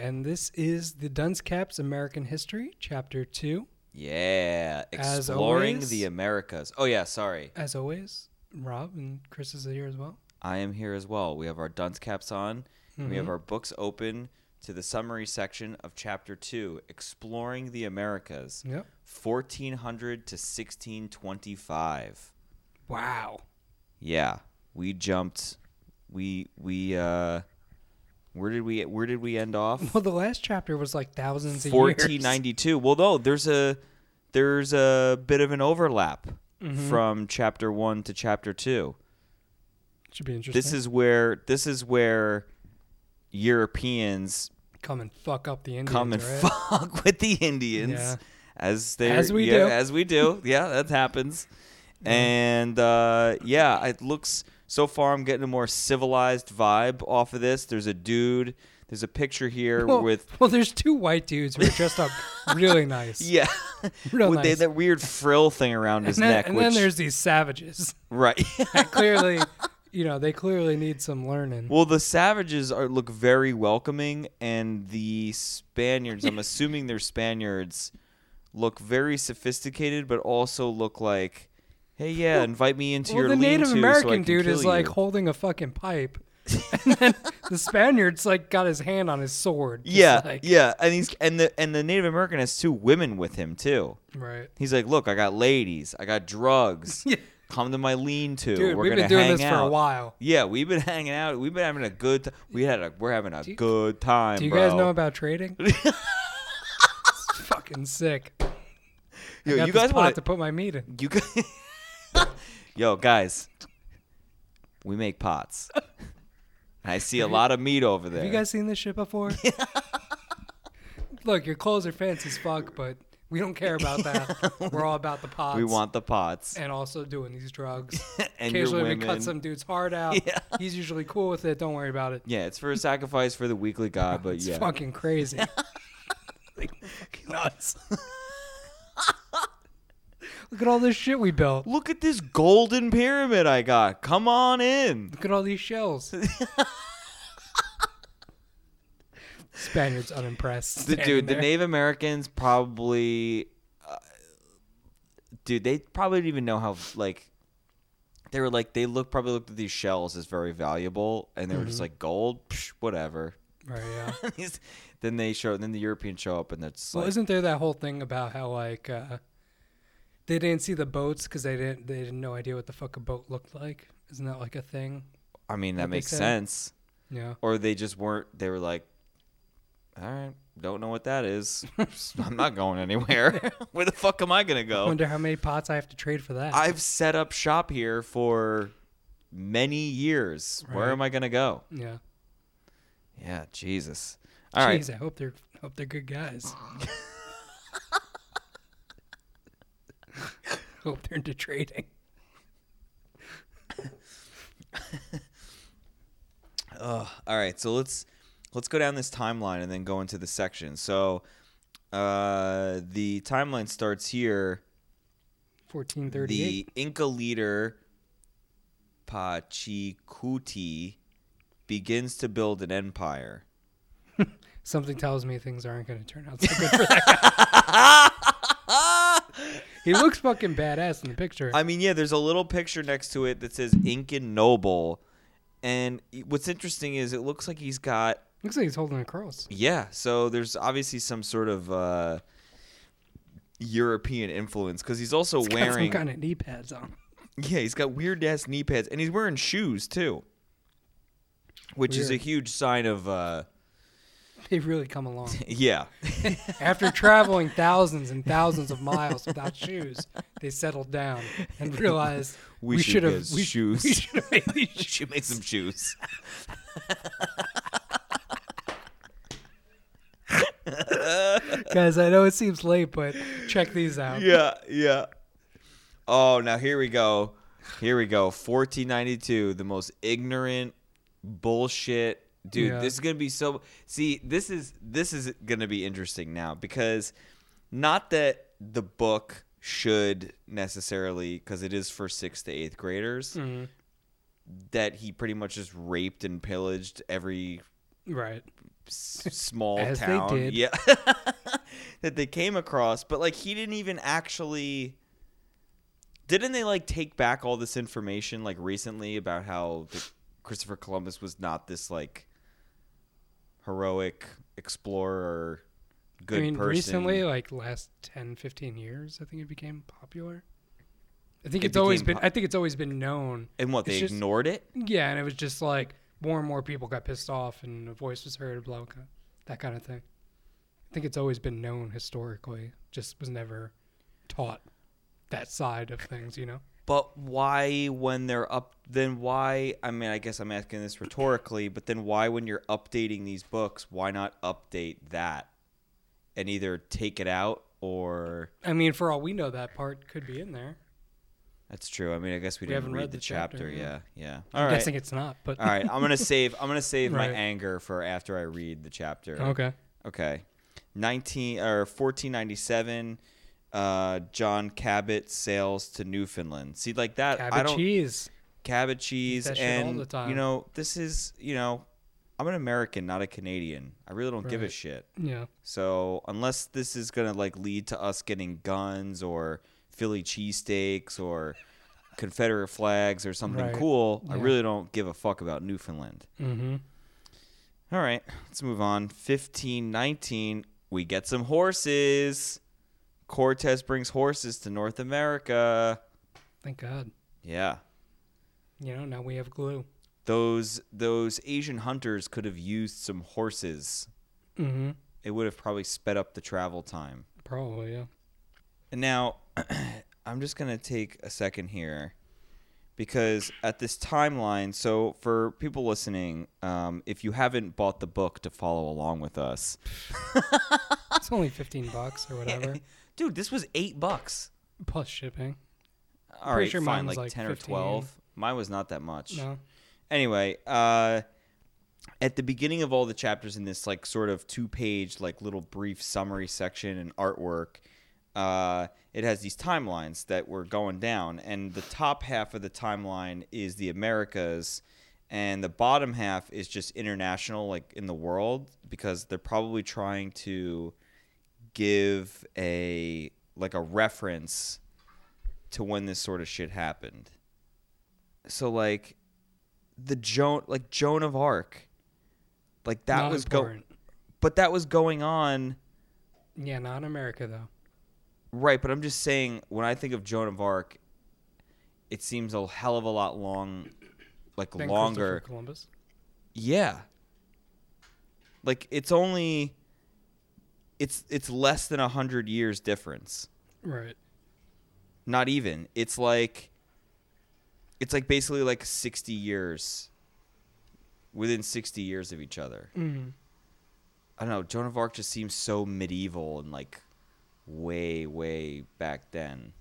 and this is the Dunce Caps American History, Chapter 2. Yeah, exploring always- the Americas. Oh yeah, sorry. As always, Rob and Chris is here as well. I am here as well. We have our dunce caps on. and We have Mhm. our books open to the summary section of chapter 2, exploring the Americas, Yep. 1400 to 1625. Wow. Yeah, we jumped we we uh where did we where did we end off? Well, the last chapter was like thousands of years. 1492. Well, no, there's a there's a bit of an overlap Mhm. from chapter 1 to chapter 2. Should be interesting. This is where this is where Europeans come and fuck up the Indians, come and right? fuck with the Indians Yeah. as they As we yeah, do. as we do. Yeah, that happens. And uh, yeah, it looks so far. I'm getting a more civilized vibe off of this. There's a dude. There's a picture here Well, with well, there's two white dudes who are dressed up really nice. yeah, Real with nice. that weird frill thing around and his then, neck. and which, then there's these savages. right. clearly, you know, they clearly need some learning. Well, the savages are look very welcoming, and the Spaniards, I'm assuming they're Spaniards, look very sophisticated, but also look like, hey, yeah, invite me into well, your the Native American so dude is kill like holding a fucking pipe, and then the Spaniard's like got his hand on his sword. yeah, like- yeah, and he's and the and the Native American has two women with him too. right. He's like, look, I got ladies, I got drugs. Yeah. Come to my lean-to. Dude, We're we've been doing this for a while. Yeah, we've been hanging out. We've been having a good. T- we had a. We're having a Do you- good time. Do you bro. guys know about trading? it's fucking sick. Yo, you guys want to put my meat in. You guys, yo, guys, we make pots. I see a lot of meat over there. Have you guys seen this shit before? Look, your clothes are fancy as fuck, but we don't care about that. We're all about the pots. we want the pots and also doing these drugs. and your Occasionally, we cut some dude's heart out. Yeah. He's usually cool with it. Don't worry about it. Yeah, it's for a sacrifice for the weekly god, but yeah. it's yeah, fucking crazy. like, nuts. Look at all this shit we built. look at this golden pyramid I got. Come on in. Look at all these shells. Spaniards unimpressed. The, dude, the. Native Americans probably, uh, dude, they probably didn't even know how like. They were like they look probably looked at these shells as very valuable, and they were Mm-hmm. just like gold, Psh, whatever. Right, yeah. Then they show, then the Europeans show up, and it's Well, like, isn't there that whole thing about how like uh, they didn't see the boats because they didn't they didn't no idea what the fuck a boat looked like? Isn't that like a thing? I mean, that what makes sense. Yeah. Or they just weren't. They were like, all right, don't know what that is. I'm not going anywhere. Where the fuck am I gonna go? I wonder how many pots I have to trade for that. I've set up shop here for many years. Where am I gonna go? yeah. Yeah, Jesus. All right. Jeez, I hope they're hope they're good guys. hope they're into trading. Ugh. All right, so let's let's go down this timeline and then go into the section. So, uh, the timeline starts here. Fourteen thirty eight. The Inca leader Pachacuti begins to build an empire. Something tells me things aren't going to turn out so good for that guy. he looks fucking badass in the picture. I mean, yeah, there's a little picture next to it that says Incan noble, and what's interesting is it looks like he's got looks like he's holding a cross. yeah. So there's obviously some sort of uh, European influence because he's also He's got wearing some kind of knee pads on. yeah, he's got weird ass knee pads and he's wearing shoes too, which is a huge sign of uh, They've really come along. yeah. After traveling thousands and thousands of miles without shoes, they settled down and realized We we, should have we, shoes. We should have made these shoes. make some shoes. Guys, I know it seems late, but check these out. yeah, yeah. Oh, now here we go. Here we go. 1492, the most ignorant bullshit. Dude, Yeah. this is going to be so See, this is this is going to be interesting now because not that the book should necessarily cuz it is for 6th to 8th graders Mhm. that he pretty much just raped and pillaged every Right. s- small As town. did. Yeah. that they came across, but like he didn't even actually didn't they like take back all this information like recently about how the, Christopher Columbus was not this like heroic explorer good I mean, person. recently, like last 10, 15 years, I think it became popular. I think It it's always been. pop- I think it's always been known. and what it's they just- ignored it? Yeah, and it was just like more and more people got pissed off, and a voice was heard, blah, blah, that kind of thing. I think it's always been known historically, just was never taught that side of things, you know. But why, when they're up, then why? I mean, I guess I'm asking this rhetorically, but then why, when you're updating these books, why not update that and either take it out or. I mean, for all we know, that part could be in there. That's true. I mean, I guess we, We didn't haven't read, read the, chapter. chapter, Yeah, yeah. yeah. I'm All right. guessing it's not, but All right. I'm gonna save. I'm gonna save my anger for after I read the chapter. okay. Okay. 19 or 1497. Uh, John Cabot sails to Newfoundland. See, like that. I don't. cheese. Cabot cheese that shit all and the time. you know this is you know i'm an american not a canadian i really don't give a shit Yeah. so unless this is gonna like lead to us getting guns or philly cheesesteaks or confederate flags or something Right. cool i really don't give a fuck about newfoundland Mm-hmm. all right let's move on 1519 we get some horses cortez brings horses to north america Thank God. yeah You know, now we have glue. those those Asian hunters could have used some horses. Mm-hmm. It would have probably sped up the travel time. Probably, yeah. And now I'm just gonna take a second here because at this timeline, so for people listening, um, if you haven't bought the book to follow along with us, It's only 15 bucks or whatever, dude, this was eight bucks. plus shipping. All right, sure fine, mine was like, like ten 15. or twelve. Mine was not that much. No. anyway uh at the beginning of all the chapters in this like sort of two page like little brief summary section and artwork uh it has these timelines that were going down and the top half of the timeline is the americas and the bottom half is just international like in the world because they're probably trying to give a like a reference to when this sort of shit happened so like the Joan like Joan of Arc. Like that Not was go important. but that was going on Yeah, not in America though. right, but I'm just saying when I think of Joan of Arc it seems a hell of a lot long like Then longer. Columbus. Yeah. Like it's only it's it's less than a hundred years difference. Right. Not even. It's like it's like basically like sixty years within sixty years of each other. Mm-hmm. I don't know. Joan of Arc just seems so medieval and like way, way back then.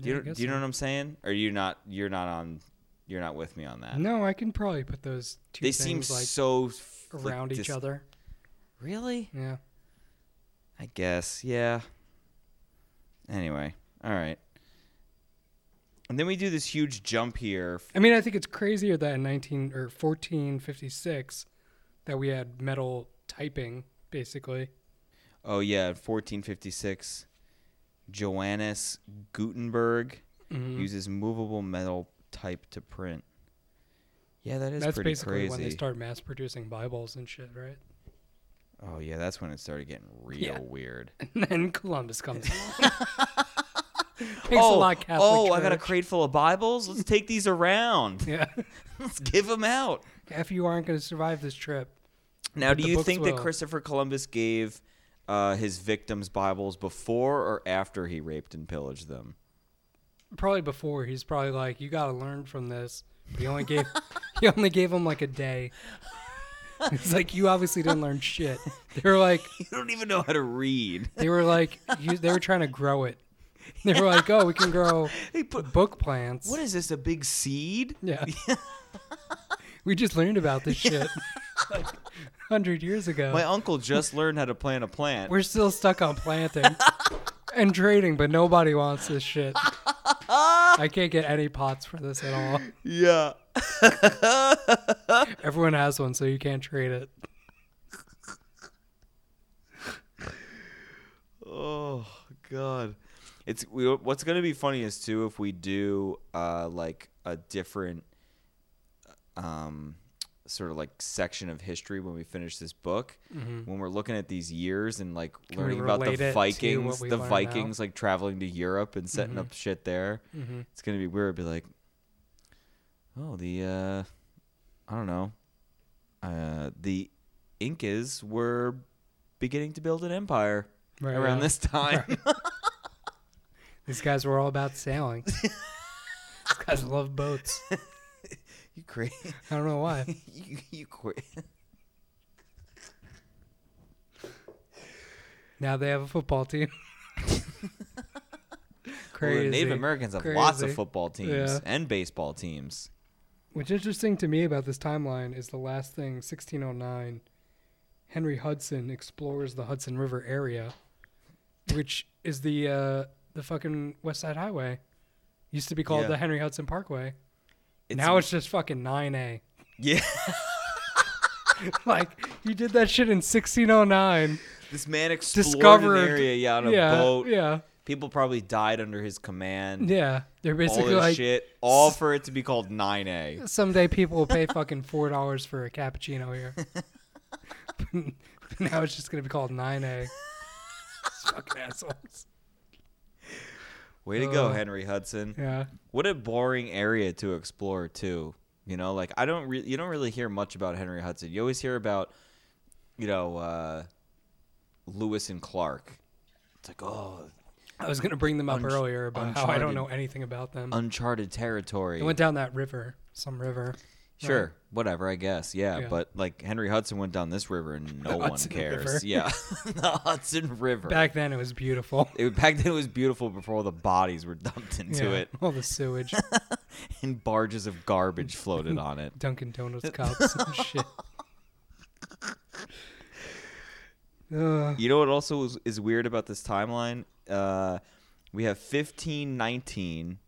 Do you, do you know what I'm saying? Or you not? You're not on. You're not with me on that. No, I can probably put those two they seem like so f- like, around each dis- other. Really? Yeah. I guess. Yeah. Anyway, all right. And then we do this huge jump here. I mean, I think it's crazier that in 19 or 1456 that we had metal typing basically. Oh yeah, 1456. Johannes Gutenberg Mhm. uses movable metal type to print. Yeah, that is crazy. That's pretty basically crazy. when they start mass producing Bibles and shit, right? Oh yeah, that's when it started getting real Yeah. weird. And then Columbus comes along. Oh, a lot, Catholic oh, I got a crate full of Bibles. Let's take these around. Yeah. Let's give them out. if you aren't going to survive this trip, Now, do you think that. Christopher Columbus gave uh, his victims Bibles before or after he raped and pillaged them? probably before he's probably like, you got to learn from this. But he only gave he only gave him like a day. It's like you obviously didn't learn shit. They were like You don't even know how to read. they were like you, they were trying to grow it. They were like, oh, we can grow They put. book plants. What is this? A big seed? Yeah. we just learned about this shit like hundred years ago. My uncle just learned how to plant a plant. We're still stuck on planting and trading, but nobody wants this shit. I can't get any pots for this at all. yeah. Everyone has one, so you can't trade it. oh God, it's we, what's gonna be funny is too if we do uh, like a different um sort of like section of history when we finish this book mm-hmm. when we're looking at these years and like Can learning about the vikings the vikings now? like traveling to europe and setting mm-hmm. up shit there mm-hmm. it's gonna be weird be like oh, the uh I don't know. Uh the Incas were beginning to build an empire Right, around yeah. this time. These guys were all about sailing. These guys love boats. you crazy. I don't know why. you you Now they have a football team. Crazy. the Native Americans have lots of football teams Yeah. and baseball teams. What's interesting to me about this timeline is the last thing, 1609, Henry Hudson explores the Hudson River area, which is the uh, the fucking West Side Highway. Used to be called Yeah. the Henry Hudson Parkway. It's, now it's just fucking 9A. yeah. like he did that shit in 1609. this man explored Discovered- an area yeah, on a yeah, boat. yeah, People probably died under his command. yeah. They're all basically this like shit, all for it to be called 9A. someday people will pay fucking four dollars for a cappuccino here. now it's just gonna be called 9A. Fucking assholes. Way to go, Uh, Henry Hudson. Yeah. What a boring area to explore too. You know, like I don't really, you don't really hear much about Henry Hudson. You always hear about, you know, uh, Lewis and Clark. It's like, oh, I was gonna bring them up Unch- earlier about how I don't uncharted- know anything about them. uncharted territory. They went down that river, some river. Sure, whatever, I guess. Yeah, Yeah. but like Henry Hudson went down this river and no one Hudson cares. River. Yeah, the Hudson River. Back then, it was beautiful. it, back then it was beautiful before all the bodies were dumped into Yeah, it all the sewage, and barges of garbage floated on it. Dunkin' Donuts cups and shit. Ugh. You know what also is, is weird about this timeline? Uh, we have 1519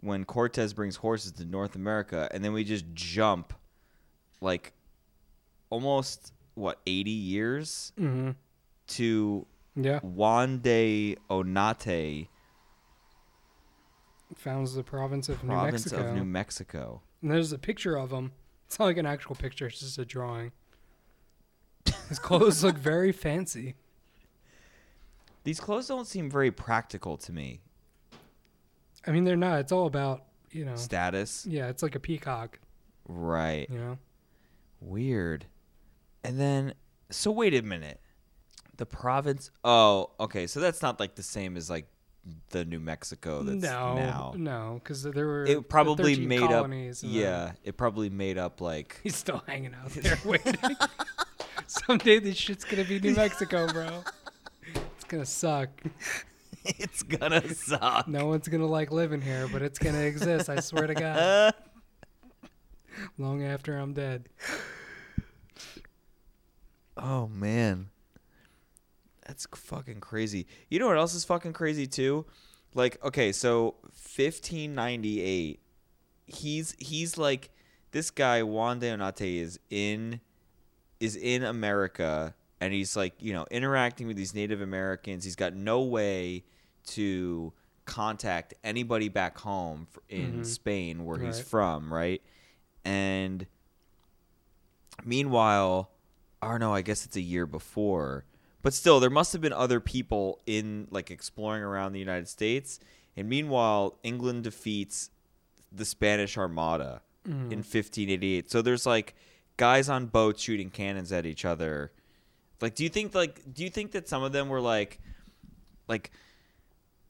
when Cortez brings horses to North America, and then we just jump like almost what 80 years Mhm. to Yeah, Juan de Onate, founds the province of New Mexico. of New Mexico. And there's a picture of him. It's not like an actual picture; it's just a drawing. His clothes look very fancy. These clothes don't seem very practical to me. I mean, they're not. It's all about you know. Status, Yeah, it's like a peacock. right? You know. Weird. And then, so wait a minute. The province. Oh, okay. So that's not like the same as like the New Mexico that's no, now. no, because there were It probably 13 made up. colonies and then Yeah, it probably made up like. he's still hanging out there waiting. Someday this shit's gonna be New Mexico, bro. Gonna suck. it's gonna suck. No one's gonna like living here, but it's gonna exist. I swear to God. Long after I'm dead. Oh man, that's fucking crazy. You know what else is fucking crazy too? Like, okay, so 1598, he's he's like this guy Juan de Onate is in is in America, and he's like you know interacting with these Native Americans. He's got no way to contact anybody back home in Mhm. Spain where he's from, right? And meanwhile, or no, I guess it's a year before. But still, there must have been other people in like exploring around the United States. And meanwhile, England defeats the Spanish Armada Mm. in 1588. So there's like guys on boats shooting cannons at each other. Like, do you think like do you think that some of them were like, like,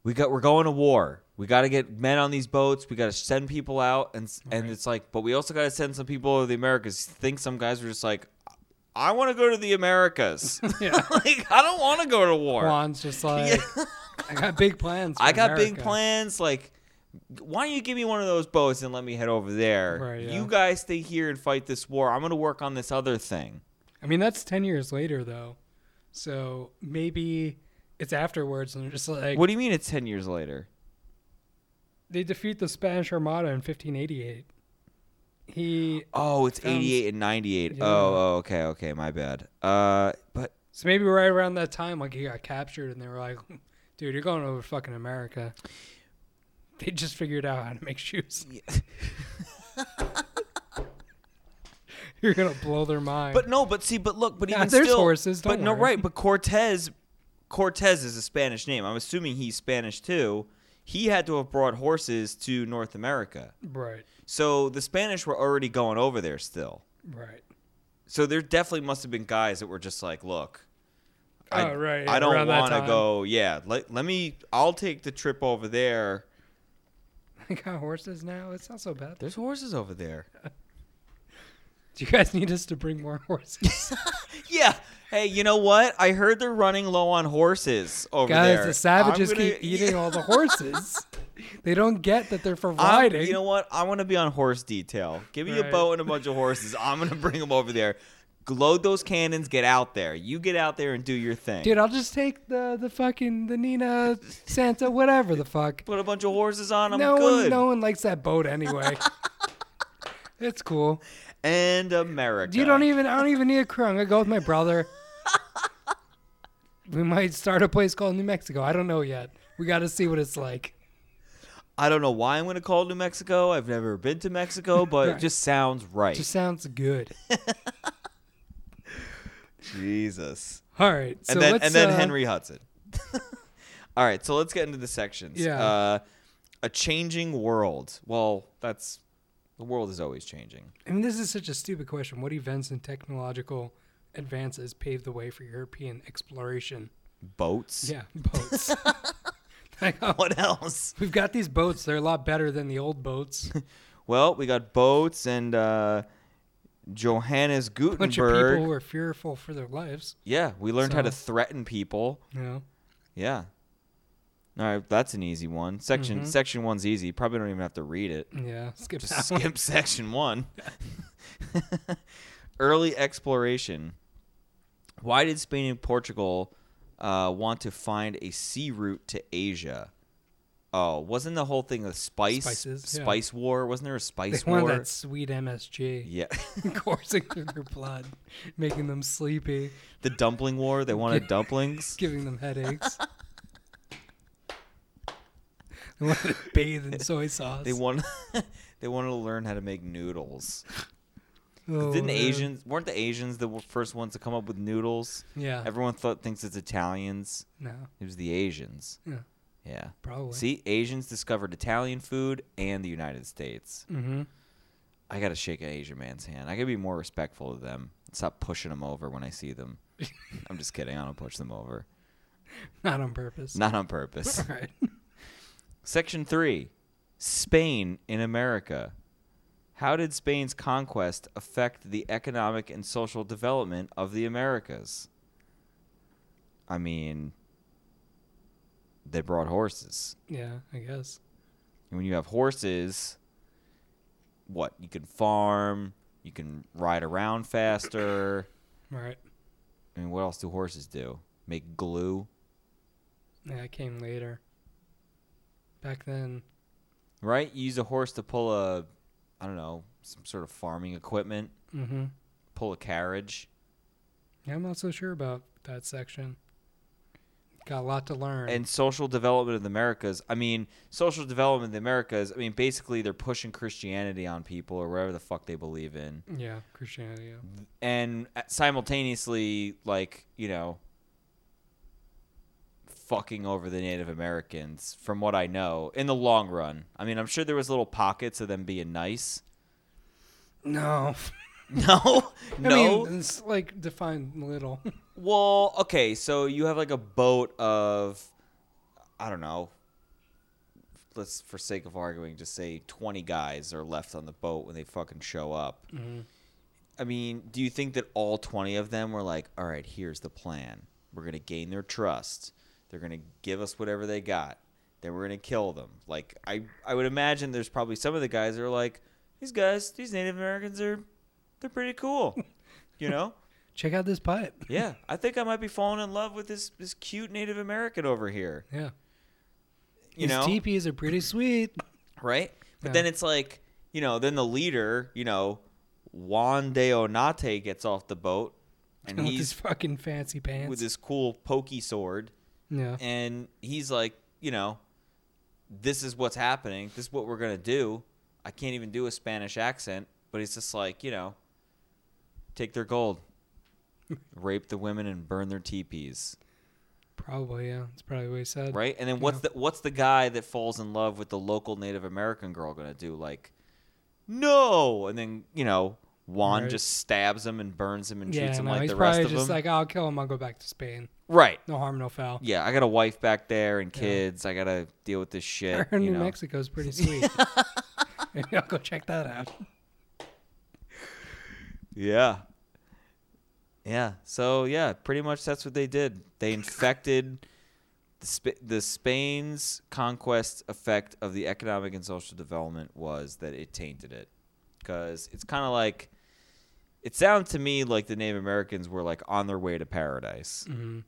we got we're going to war. We got to get men on these boats. We got to send people out, and and Right. it's like, but we also got to send some people over the Americas. Think some guys were just like, I want to go to the Americas. Yeah. like I don't want to go to war. Juan's just like, I got big plans. I got big plans. Like, why don't you give me one of those boats and let me head over there? Right, yeah. You guys stay here and fight this war. I'm gonna work on this other thing. I mean, that's 10 years later, though. So maybe it's afterwards, and they're just like, what do you mean? It's ten years later. they defeat the Spanish Armada in 1588. He, Oh, it's Sounds- 88 and 98. Yeah. Oh, oh, okay, okay, my bad. Uh, but so maybe right around that time, like he got captured, and they were like, Dude, you're going over fucking America. They just figured out how to make shoes. You're gonna blow their mind. But no, but see, but look, but Yeah, even there's still, horses, don't but no, worry. right? But Cortez, Cortez is a Spanish name. I'm assuming he's Spanish too. He had to have brought horses to North America, right, so the Spanish were already going over there still. right. So there definitely must have been guys that were just like, look. I, Oh, right, I don't want to go. Yeah, let, let me. I'll take the trip over there. They got horses now. It's not so bad. There's horses over there. Do you guys need us to bring more horses? Yeah. Hey, you know what? I heard they're running low on horses over guys, there. Guys, the savages gonna- keep eating all the horses. they don't get that they're for I'm- riding. you know what? I want to be on horse detail. Give me a boat and a bunch of horses. I'm gonna bring them over there. Load those cannons. Get out there. You get out there and do your thing. Dude, I'll just take the the fucking the Nina Santa whatever the fuck. Put a bunch of horses on. I'm no good. one no one likes that boat anyway. it's cool. And America. You don't even I don't even need a crew. I'm gonna go with my brother. we might start a place called New Mexico. I don't know yet. We got to see what it's like. I don't know why I'm gonna call New Mexico. I've never been to Mexico, but it just sounds right. Just sounds good. Jesus. All right. So and then and then uh, Henry Hudson. All right, so let's get into the sections. Yeah. Uh, a changing world. Well, that's the world is always changing. I mean, this is such a stupid question. What events and technological advances paved the way for European exploration? Boats. Yeah, boats. Oh, What else? We've got these boats. They're a lot better than the old boats. Well, we got boats and uh, Johannes A bunch of people Gutenberg. who are fearful for their lives. yeah, we learned how to threaten people. Yeah. Yeah. All right, that's an easy one. Section Mhm. section one's easy. Probably don't even have to read it. yeah. Skip Just that one. section one. Early exploration. Why did Spain and Portugal uh, want to find a sea route to Asia? Oh, wasn't the whole thing a spice Spices, yeah. spice war? Wasn't there a They spice wanted war? that sweet MSG Yeah, coursing through their blood, making them sleepy, the dumpling war. They wanted dumplings. giving them headaches. They wanted to bathe in soy sauce. They want. they wanted to learn how to make noodles. Oh, Didn't man. Asians weren't the Asians the first ones to come up with noodles? Yeah. Everyone thought thinks it's Italians. no. It was the Asians. Yeah. Yeah. Probably. See, Asians discovered Italian food and the United States. Mm-hmm. I gotta shake an Asian man's hand. I gotta be more respectful of them. Stop pushing them over when I see them. I'm just kidding. I don't push them over. Not on purpose. Not on purpose. All right. Section three: Spain in America. How did Spain's conquest affect the economic and social development of the Americas? I mean, they brought horses. Yeah, I guess. And when you have horses, what? You can farm, you can ride around faster. Right. I mean, what else do horses do? Make glue, Yeah, it came later. Back then, right? You use a horse to pull a, I don't know, some sort of farming equipment, mm-hmm. pull a carriage. Yeah, I'm not so sure about that section. Got a lot to learn. And social development of the Americas. I mean, social development of the Americas. I mean, basically, they're pushing Christianity on people or whatever the fuck they believe in. yeah, Christianity. Yeah. and simultaneously like you know fucking over the native americans from what i know in the long run i mean i'm sure there was little pockets of them being nice No, no no. I mean, it's like define little. well okay so you have like a boat of i don't know let's for sake of arguing just say 20 guys are left on the boat when they fucking show up Mhm. I mean, do you think that all 20 of them were like, all right, here's the plan. We're going to gain their trust. They're going to give us whatever they got. Then we're going to kill them. Like, I, I would imagine there's probably some of the guys that are like, these guys, these Native Americans are, they're pretty cool. You know? Check out this pipe. yeah. I think I might be falling in love with this, this cute Native American over here. Yeah, You These know? teepees are pretty sweet. right? But Yeah. then it's like, you know, then the leader, you know, Juan de Onate gets off the boat and with his he's fucking fancy pants. with this cool pokey sword Yeah. and he's like, you know, this is what's happening. This is what we're gonna do. I can't even do a Spanish accent, but he's just like, you know, take their gold, rape the women, and burn their teepees, Probably, yeah. That's probably what he said. right? And then what's the what's the guy that falls in love with the local Native American girl gonna do? Like, no, and then you know. Juan Right. just stabs him and burns him and Yeah, treats him no, like the rest of probably of just them. like, I'll kill him. I'll go back to Spain. right. No harm, no foul. Yeah, I got a wife back there and Yeah. kids. I gotta deal with this shit. New know? Mexico's pretty sweet. Maybe I'll go check that out. Yeah. Yeah. So yeah, pretty much that's what they did. They infected the, Sp- the Spain's conquest effect of the economic and social development was that it tainted it because it's kind of like it sounded to me like the Native Americans were like on their way to paradise. hmm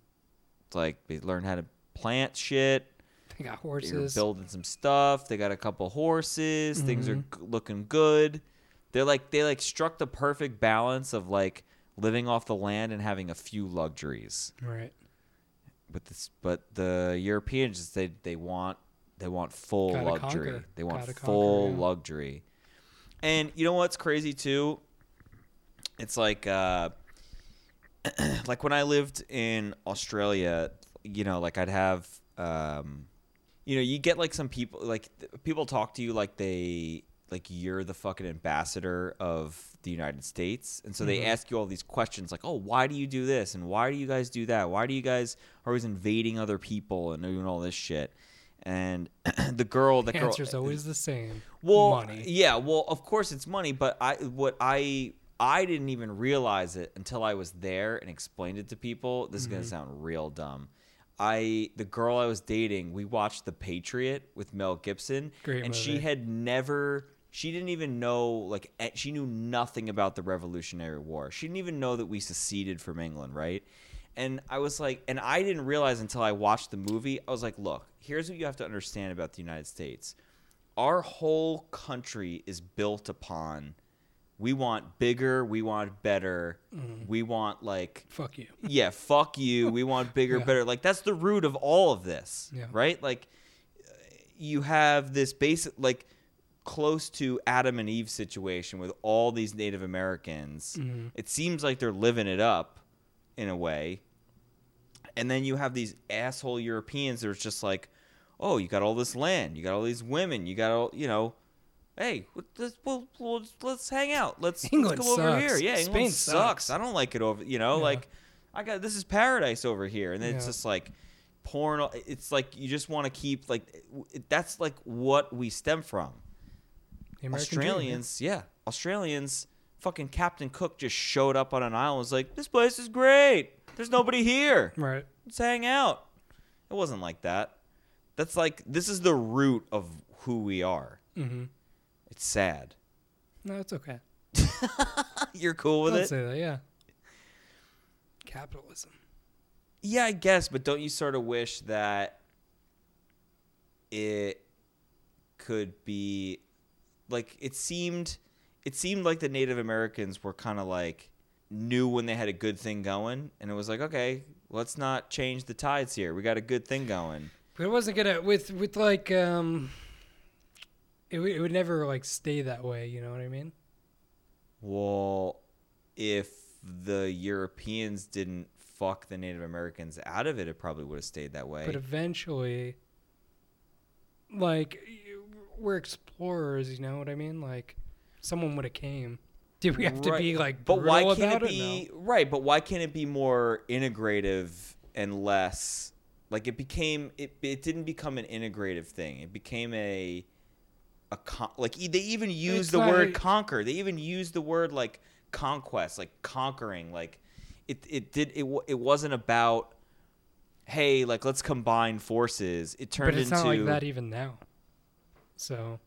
It's like they learned how to plant shit. They got horses. They were horses. building some stuff. They got a couple horses. Things are Mhm. g- looking good. They're like they like struck the perfect balance of like living off the land and having a few luxuries. Right. But this, but the Europeans they they want they want full Gotta luxury. conquer. They want Gotta conquer, full yeah. luxury. And you know what's crazy too? It's like uh like when I lived in Australia, you know, like I'd have um you know, you get like some people like people talk to you like they like you're the fucking ambassador of the United States. And so they Mhm. ask you all these questions like, "Oh, why do you do this? And why do you guys do that? Why do you guys are always invading other people and doing all this shit?" And the girl, the The girl answer's always the same. well, money. yeah, well, of course it's money, but I what I I didn't even realize it until I was there and explained it to people. This is gonna Mhm. sound real dumb. I the girl I was dating, we watched The Patriot with Mel Gibson, Great and she had never. She didn't even know, like, she knew nothing about the Revolutionary War. She didn't even know that we seceded from England, right? And I was like, and I didn't realize until I watched the movie. I was like, look, here's what you have to understand about the United States our whole country is built upon we want bigger, we want better, Mhm. we want like Fuck you. yeah, fuck you, we want bigger, Yeah. better. Like that's the root of all of this, Yeah. right? Like you have this basic like close to Adam and Eve situation with all these Native Americans. Mhm. It seems like they're living it up in a way. And then you have these asshole Europeans that are just like, oh, you got all this land, you got all these women, you got all, you know, hey, let's, well, well, let's hang out. Let's, England let's go over here. Yeah, Spain England sucks. sucks. I don't like it over, you know, Yeah. like, I got this is paradise over here. And then it's just like, porn. It's like you just want to keep like it, that's like what we stem from. The American dream, yeah. Australians, yeah. Australians, fucking Captain Cook just showed up on an island. and Was like, this place is great. There's nobody here. Right. Let's hang out. It wasn't like that. That's like this is the root of who we are. hmm It's sad. No, it's okay. You're cool with Don't it? say that. Yeah. Capitalism. Yeah, I guess, but don't you sort of wish that it could be like it seemed it seemed like the Native Americans were kind of like knew when they had a good thing going and it was like, okay, let's not change the tides here. We got a good thing going. But it wasn't gonna with with like um. It, would- it would never like stay that way. You know what I mean? Well, if the Europeans didn't fuck the Native Americans out of it, it probably would have stayed that way. But eventually, like we're explorers. You know what I mean? Like someone would have came. Did we have to be like But why can't it be No. right? But why can't it be more integrative and less like it became? It it didn't become an integrative thing. It became a a con- like they even use It's the not- word conquer. They even use the word like conquest, like conquering. Like it it did it it wasn't about hey like let's combine forces. It turned But it's into not like that even now. So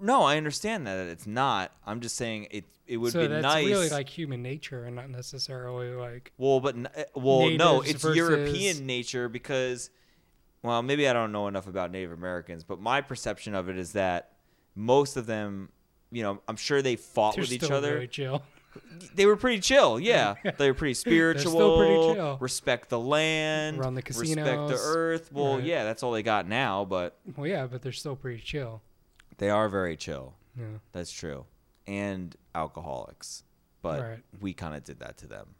no. I understand that it's not. I'm just saying it. It would so be that's nice. really like human nature and not necessarily like Well, but n- uh, well, no, it's European nature because, well, maybe I don't know enough about Native Americans, but my perception of it is that most of them, you know, I'm sure they fought they're with each other. chill. They were pretty chill, yeah. They were pretty spiritual. still pretty chill. Respect the land. Run the casinos. Respect the earth. Well, Right. yeah, that's all they got now, but Well, yeah, but they're still pretty chill. they are very chill. Yeah. That's true. And alcoholics. But Right. we kind of did that to them.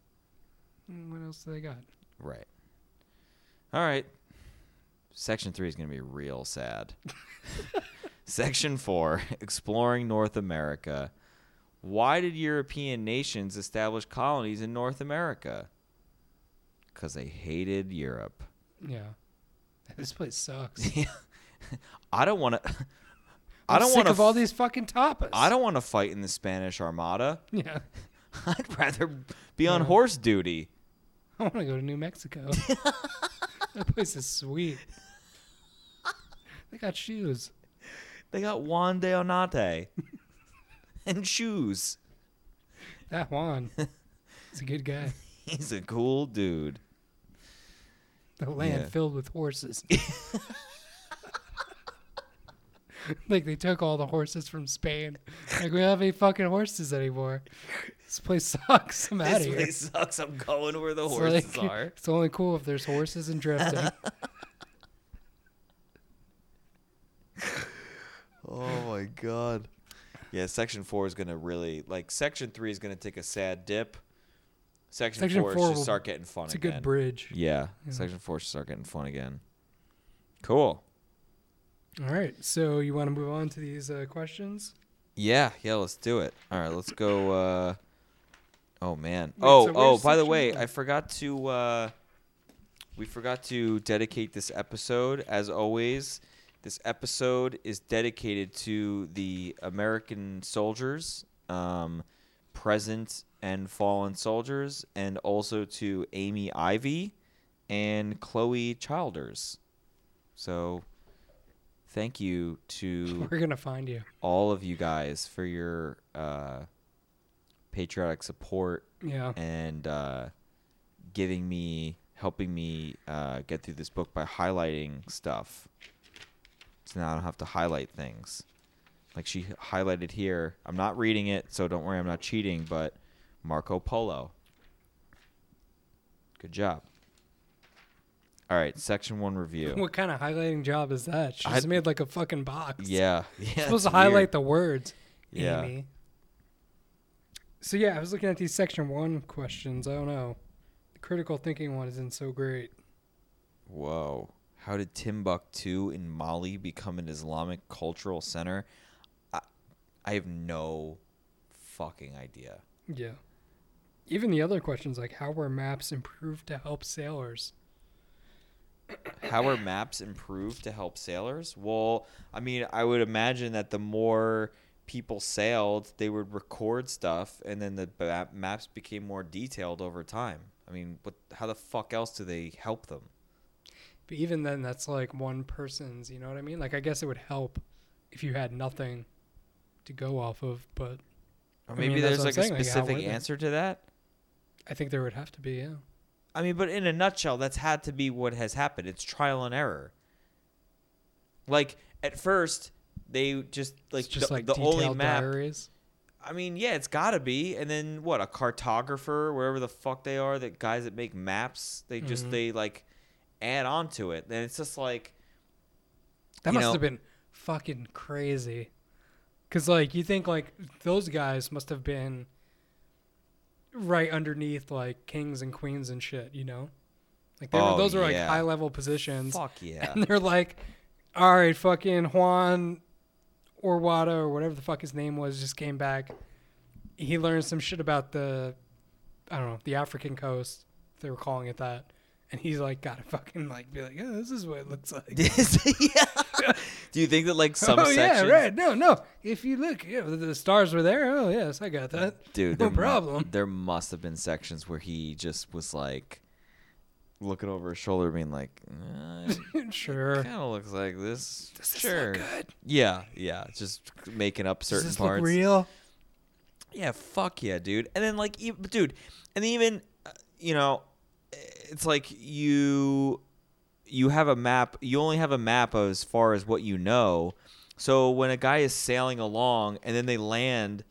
Mm, What else do they got? Right. All right. Section three is going to be real sad. Section four exploring North America. Why did European nations establish colonies in North America? Because they hated Europe. Yeah. This place sucks. I don't want to. I don't want of all these fucking tapas. I don't want to fight in the Spanish Armada. Yeah. I'd rather be on Yeah. horse duty. I want to go to New Mexico. that place is sweet. They got shoes. They got Juan de Onate and shoes. That Juan. He's a good guy. He's a cool dude. The land Yeah. filled with horses. like they took all the horses from Spain. Like we don't have any fucking horses anymore. This place sucks. I'm out of here. This place sucks. I'm going where the It's horses like- are. It's only cool if there's horses and drifting. Oh my god. Yeah, section four is gonna really like section three is gonna take a sad dip. Section, Section four, four should start getting fun again. it's a good bridge. Yeah, Yeah. section four should start getting fun again. Cool. All right. So you want to move on to these uh, questions? Yeah, yeah, let's do it. All right, let's go. Uh, oh man. Wait, oh, so oh. By the way. I forgot to. Uh, we forgot to dedicate this episode. As always, this episode is dedicated to the American soldiers, um, present and fallen soldiers, and also to Amy Ivy and Chloe Childers. So, thank you to We're gonna find you. all of you guys for your uh, patriotic support Yeah. and uh, giving me, helping me uh, get through this book by highlighting stuff. So now I don't have to highlight things. Like she highlighted here. I'm not reading it, so don't worry, I'm not cheating, but Marco Polo. Good job. All right, section one review. What kind of highlighting job is that? She I- made like a fucking box. Yeah, yeah. You're supposed to highlight weird. the words. Yeah. Amy. So yeah, I was looking at these section one questions. I don't know. The critical thinking one isn't so great. Whoa. How did Timbuktu in Mali become an Islamic cultural center? I, I have no fucking idea. Yeah. Even the other questions like how were maps improved to help sailors? How are maps improved to help sailors? Well, I mean, I would imagine that the more people sailed, they would record stuff, and then the ba- maps became more detailed over time. I mean, what? How the fuck else do they help them? But even then that's like one person's, you know what I mean? Like I guess it would help if you had nothing to go off of, but Or I maybe mean, there's like a saying, like, specific answer to that. I think there would have to be, yeah. I mean, but in a nutshell, that's had to be what has happened. It's trial and error. Like at first, they just like it's just the, like the only map. diaries. I mean, yeah, it's got to be. And then what? A cartographer, wherever the fuck they are, that guys that make maps, they just Mhm. they like add on to it. And it's just like That must know- have been fucking crazy. Cause like you think like those guys must have been right underneath like kings and queens and shit, you know? Like they were, Oh, those are like high level positions. fuck yeah. And they're like, all right, fucking Juan Orwada or whatever the fuck his name was just came back. He learned some shit about the, I don't know, the African coast. They were calling it that. And he's like, gotta fucking like be like, oh, this is what it looks like. yeah. Do you think that like some sections. oh sections, yeah, right. No, no. If you look, yeah, the, the stars were there. Oh yes, I got that. dude? No there mu- problem. there must have been sections where he just was like looking over his shoulder, being like, uh, sure. kind of looks like this. Does this sure. good? Yeah, yeah, just making up Does certain this parts. look real? Yeah, fuck yeah, dude. And then like, e- dude, and even, uh, you know, it's like you you have a map. You only have a map as far as what you know. So when a guy is sailing along and then they land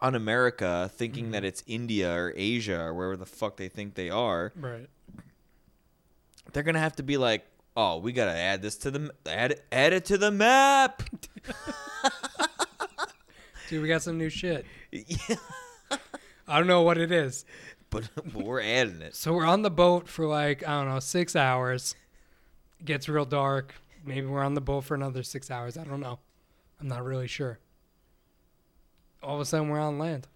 on America, thinking Mm-hmm. that it's India or Asia or wherever the fuck they think they are, Right. they're gonna have to be like, "Oh, we gotta add this to the add add it to the map." Dude, we got some new shit. yeah, I don't know what it is. But, but we're adding it. So we're on the boat for like, I don't know, six hours. It gets real dark. Maybe we're on the boat for another six hours. I don't know. I'm not really sure. All of a sudden, we're on land.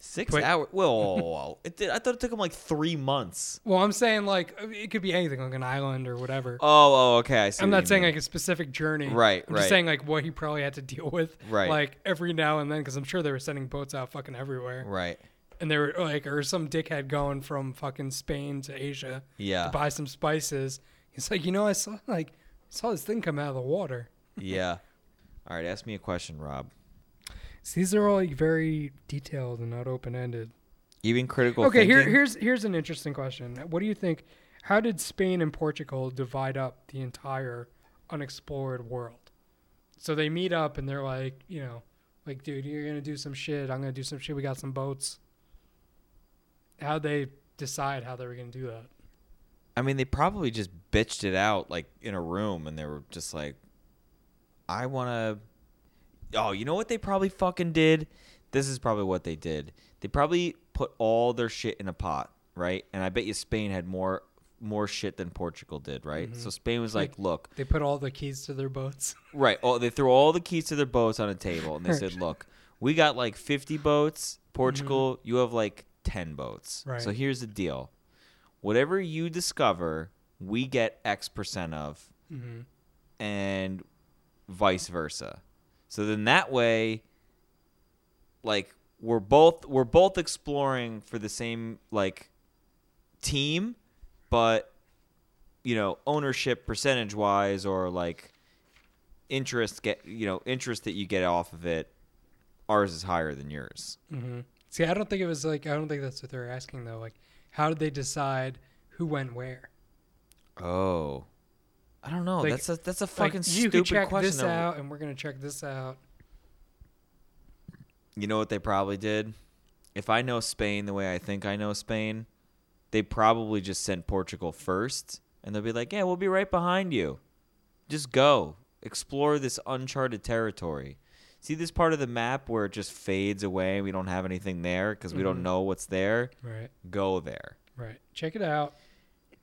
Six hours. Well, it did, I thought it took them like three months. Well, I'm saying like it could be anything, like an island or whatever. Oh, oh, okay. I see. I'm not saying mean. like a specific journey. Right, I'm right. just saying like what he probably had to deal with. Right. Like every now and then, because I'm sure they were sending boats out fucking everywhere. right. And they were like, or some dickhead going from fucking Spain to Asia Yeah. to buy some spices. He's like, you know, I saw like saw this thing come out of the water. yeah. All right. Ask me a question, Rob. So these are all like very detailed and not open ended. Even critical. Okay, here here's here's an interesting question. What do you think? How did Spain and Portugal divide up the entire unexplored world? So they meet up and they're like, you know, like, dude, you're gonna do some shit. I'm gonna do some shit. We got some boats. How'd they decide how they were gonna do that? I mean, they probably just bitched it out like in a room, and they were just like, "I want to." Oh, you know what they probably fucking did? This is probably what they did. They probably put all their shit in a pot, right? And I bet you Spain had more more shit than Portugal did, right? Mm-hmm. So Spain was like, Like- "Look, They put all the keys to their boats. Right. Oh, they threw all the keys to their boats on a table and they said, "Look, we got like 50 boats. Mm-hmm. Portugal, you have like 10 boats. Right. So here's the deal. Whatever you discover, we get X percent of hmm and vice versa. So then that way like we're both we're both exploring for the same like team, but you know, ownership percentage wise or like interest get you know, interest that you get off of it ours is higher than yours. hmm See, I don't think it was like I don't think that's what they're asking though. Like, how did they decide who went where? Oh. I don't know. Like- that's a that's a Like, fucking you stupid check question. this that- out, and we're gonna check this out. You know what they probably did? If I know Spain the way I think I know Spain, they probably just sent Portugal first, and they'll be like, "Yeah, we'll be right behind you. Just go explore this uncharted territory." See this part of the map where it just fades away and we don't have anything there because we Mhm. don't know what's there? Right, Go there. right. Check it out.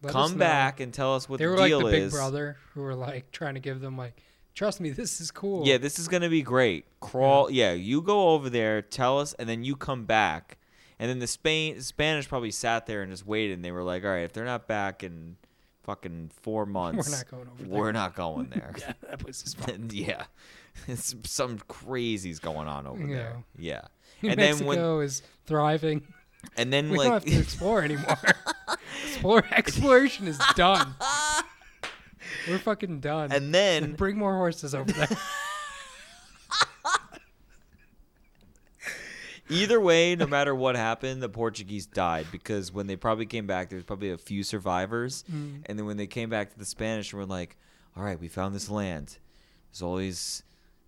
Let Come back and tell us what They the were like deal the big brother who were like trying to give them like, trust me, this is cool. Yeah, this is gonna be great. Crawl. Yeah. you go over there, tell us, and then you come back. And then the Spain Spanish probably sat there and just waited. And they were like, "All right, if they're not back in fucking four months, we're not going over there. we're not going there." yeah, that place is fun. Yeah, some crazy's going on over there. Yeah, New and then Mexico when is thriving. and then We don't like have to explore anymore. Explore exploration is done. We're fucking done. and then Bring more horses over there. Either way, no matter what happened, the Portuguese died because when they probably came back, there was probably a few survivors. Mm. And then when they came back to the Spanish, and were like, "All right, we found this land. There's all these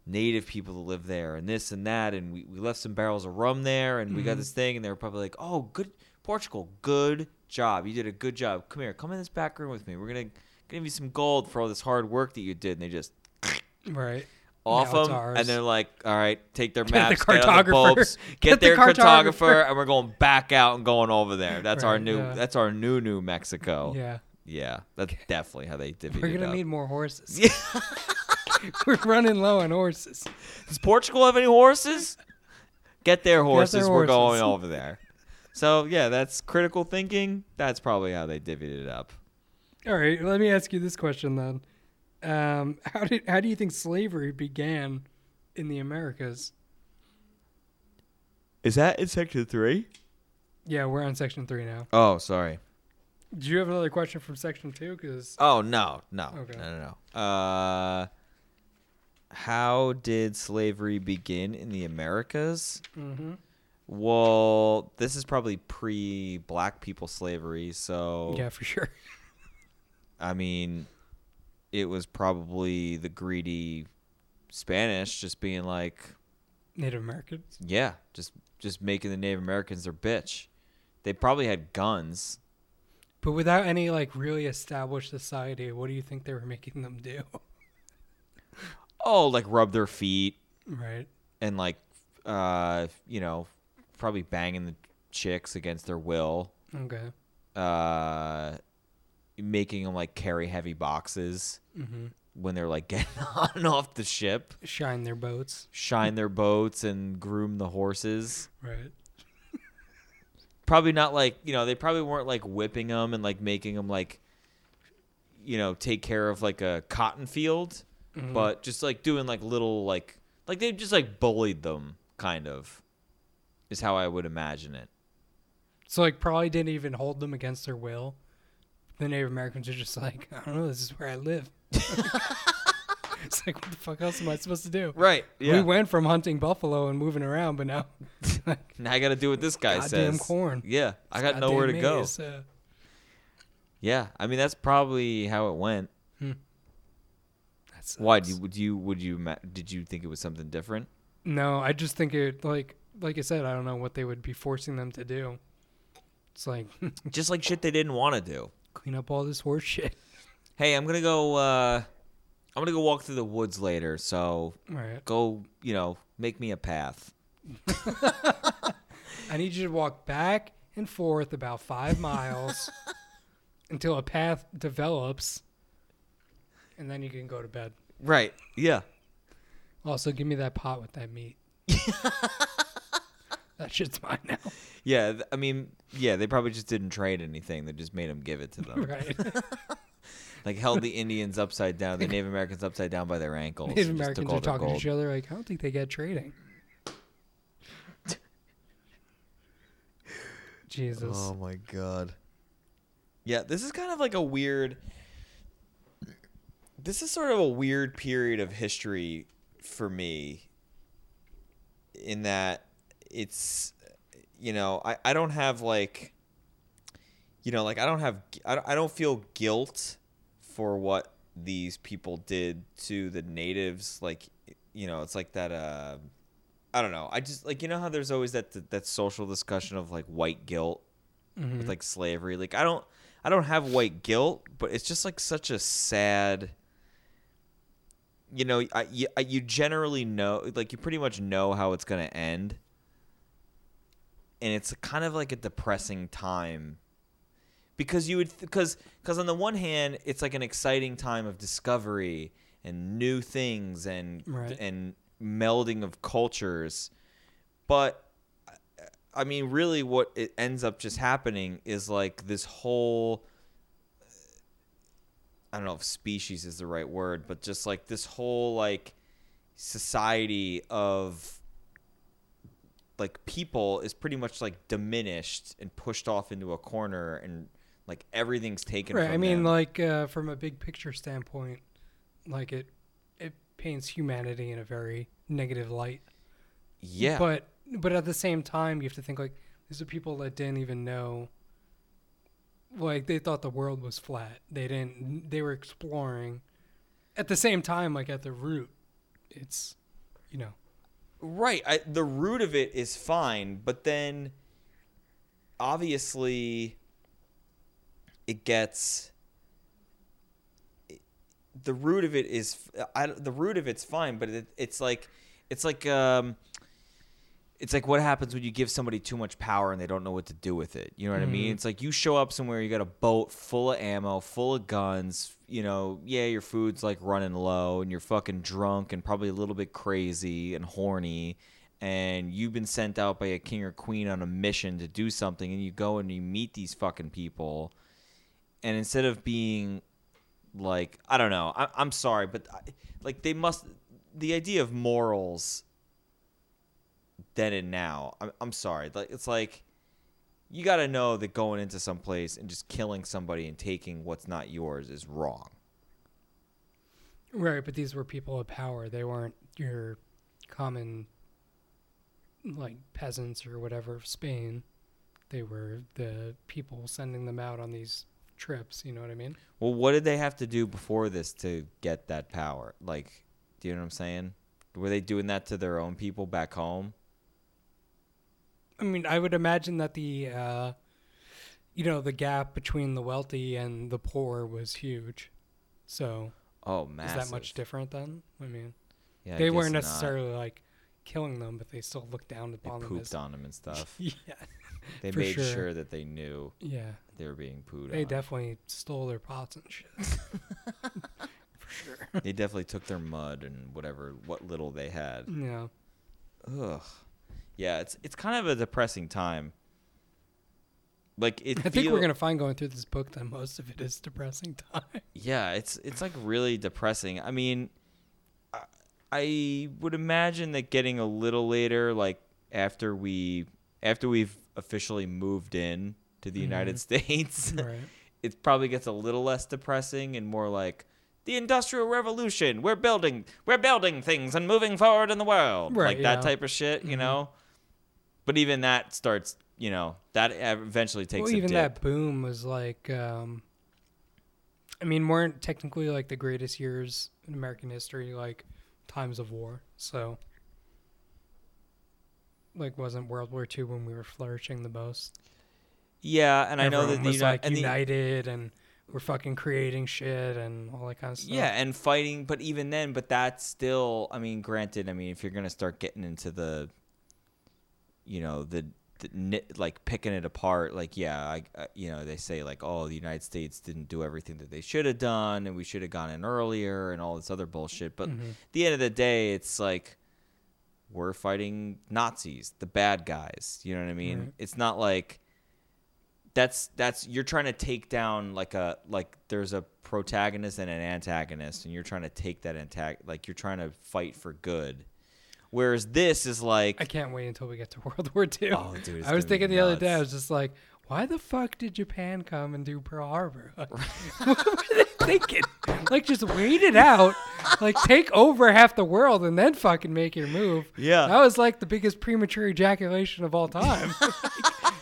native people that live there, and this and that, and we, we left some barrels of rum there, and we got Mhm. this thing." And they were probably like, "Oh, good, Portugal, good job. You did a good job. Come here, come in this back room with me. We're gonna give you some gold for all this hard work that you did." And they just right. off Now them, and they're like, "All right, take their the maps, get the cartographer. boats, get, Get the their cartographer. cartographer. and we're going back out and going over there. That's our new, yeah. that's our new New Mexico. Yeah, Yeah. that's definitely how they divvied it up. We're it gonna up. need more horses. Yeah. We're running low on horses. Does Portugal have any horses? Get their horses. their We're going over there. So yeah, that's critical thinking. That's probably how they divvied it up. All right, let me ask you this question then. Um, how did how do you think slavery began in the Americas? Is that in section three? Yeah, we're on section three now. Oh, sorry. Do you have another question from section two? Because Oh no, no, Okay. no, no, no. Uh, how did slavery begin in the Americas? hmm Well, this is probably pre-black people slavery, so yeah, for sure. I mean, it was probably the greedy Spanish just being like, Native Americans. Yeah, just just making the Native Americans their bitch. They probably had guns. But without any like really established society, what do you think they were making them do? Oh, like rub their feet right. and like uh, you know, probably banging the chicks against their will. Okay. Uh making them like carry heavy boxes Mm-hmm. when they're like getting on and off the ship, Shine their boats. shine their boats and groom the horses. Right. Probably not like you know they probably weren't like whipping them and like making them like you know take care of like a cotton field Mhm. but just like doing like little like like they just like bullied them kind of is how i would imagine it So like probably didn't even hold them against their will. The Native Americans are just like, I don't know, this is where I live. it's like what the fuck else am I supposed to do? right Yeah. We went from hunting buffalo and moving around, but now now i gotta do what this guy goddamn says corn. yeah i got nowhere to Goddamn go uh, yeah i mean that's probably how it went that's why do you, would you would you ma- did you think it was something different No, I just think it like like I said, I don't know what they would be forcing them to do. It's like just like shit they didn't want to do clean up all this horse shit. hey i'm gonna go uh i'm gonna go walk through the woods later so right. go you know make me a path I need you to walk back and forth about five miles until a path develops, and then you can go to bed. right yeah Also, give me that pot with that meat. that shit's mine now. yeah i mean yeah they probably just didn't trade anything they just made him give it to them right. Like held the indians upside down the native americans upside down by their ankles Native Americans are talking to each other like, I don't think they get trading. Jesus. oh my god yeah this is kind of like a weird this is sort of a weird period of history for me in that it's you know i, I don't have like you know like i don't have I don't, I don't feel guilt for what these people did to the natives like you know it's like that uh i don't know. I just like you know how there's always that that, social discussion of like white guilt Mhm. with like slavery? Like i don't i don't have white guilt but it's just like such a sad you know I, you, I- you generally know like you pretty much know how it's going to end. And it's kind of like a depressing time because you would because because on the one hand it's like an exciting time of discovery and new things and Right. and melding of cultures but i mean really what it ends up just happening is like this whole i don't know if species is the right word but just like this whole like society of like people is pretty much like diminished and pushed off into a corner and like everything's taken right. I mean, them. like uh, from a big picture standpoint, like it it paints humanity in a very negative light. yeah But but at the same time, you have to think like these are people that didn't even know. Like they thought the world was flat. They didn't. They were exploring. At the same time, like at the root, it's, you know, Right. I, the root of it is fine, but then obviously it gets the root of it is I, the root of it's fine, but it, it's like it's like um it's like what happens when you give somebody too much power and they don't know what to do with it. You know what I mean? Mhm. It's like you show up somewhere, you got a boat full of ammo, full of guns. You know, yeah, your food's like running low, and you're fucking drunk and probably a little bit crazy and horny. And you've been sent out by a king or queen on a mission to do something, and you go and you meet these fucking people, and instead of being like I don't know, I, I'm sorry, but I, like they must the idea of morals then and now. I'm, I'm sorry. Like it's like you got to know that going into some place and just killing somebody and taking what's not yours is wrong. right. But these were people of power. They weren't your common, like peasants or whatever of Spain. They were the people sending them out on these trips. You know what I mean? Well, what did they have to do before this to get that power? Like, do you know what I'm saying? Were they doing that to their own people back home? I mean, I would imagine that the, uh, you know, the gap between the wealthy and the poor was huge. So Oh, massive. is that much different then? I mean, Yeah, they guess weren't not. necessarily like killing them, but they still looked down They upon them. pooped on them and stuff. yeah, They For made sure. sure. that they knew yeah. they were being pooed They on. definitely stole their pots and shit. For sure. they definitely took their mud and whatever, what little they had. Yeah. Ugh. Yeah, it's it's kind of a depressing time. Like it. I think feel- we're gonna find going through this book that most of it is depressing time. Yeah, it's it's like really depressing. I mean, I, I would imagine that getting a little later, like after we after we've officially moved in to the United Mhm. States, right. it probably gets a little less depressing and more like the industrial revolution. We're building we're building things and moving forward in the world. Right, like that type of shit, you Mhm. know? But even that starts, you know, that eventually takes Well, even dip. that boom was like, um, I mean, weren't technically like the greatest years in American history, like times of war. So, like, wasn't World War II when we were flourishing the most? Yeah, and I know that Everyone the was like and the- united and we're fucking creating shit and all that kind of stuff. Yeah, and fighting, but even then, but that's still. I mean, granted, I mean, if you're gonna start getting into the, you know, the, the like picking it apart, like yeah, I, I, you know, they say like, oh, the United States didn't do everything that they should have done, and we should have gone in earlier, and all this other bullshit. But Mhm. at the end of the day, it's like we're fighting Nazis, the bad guys. You know what I mean? Right. It's not like that's that's you're trying to take down like a like there's a protagonist and an antagonist, and you're trying to take that antag like you're trying to fight for good. Whereas this is like I can't wait until we get to World War II. Oh, dude, I was thinking the other day, I was just like, why the fuck did Japan come and do Pearl Harbor? Like, what were they thinking? Like, just wait it out. Like, take over half the world and then fucking make your move. Yeah. That was like the biggest premature ejaculation of all time.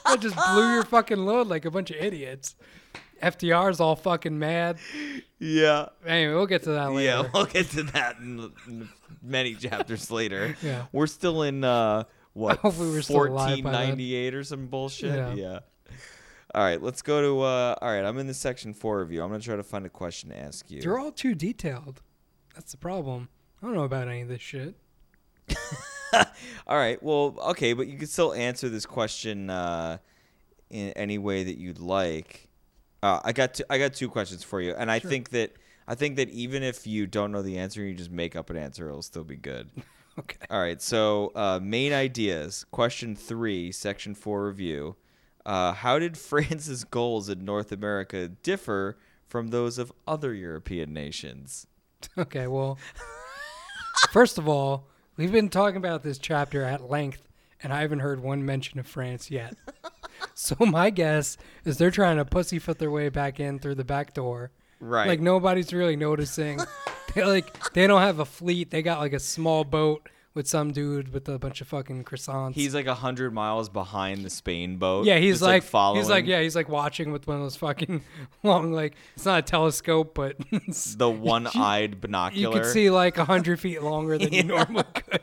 that just blew your fucking load like a bunch of idiots. FDR's all fucking mad. yeah. Anyway, we'll get to that later. Yeah, we'll get to that in, in many chapters later. Yeah. We're still in uh what Hopefully we're still alive by 1498 or some bullshit. Yeah. Yeah. All right, let's go to uh all right, I'm in the section 4 review. I'm going to try to find a question to ask you. They're all too detailed. That's the problem. I don't know about any of this shit. all right. Well, okay, but you can still answer this question uh in any way that you'd like. Uh, I got two, I got two questions for you, and I Sure. think that I think that even if you don't know the answer, you just make up an answer, it'll still be good. Okay. All right, so uh, main ideas. Question three, section four review. Uh, how did France's goals in North America differ from those of other European nations? Okay, well, first of all, we've been talking about this chapter at length, and I haven't heard one mention of France yet. so my guess is they're trying to pussyfoot their way back in through the back door. Right. Like nobody's really noticing. they like they don't have a fleet. They got like a small boat with some dude with a bunch of fucking croissants. He's like a hundred miles behind the Spain boat. yeah, he's just, like, following he's like yeah, he's like watching with one of those fucking long like it's not a telescope, but it's- the one-eyed binocular. you binocular. could see like a hundred feet longer than Yeah. you normally could.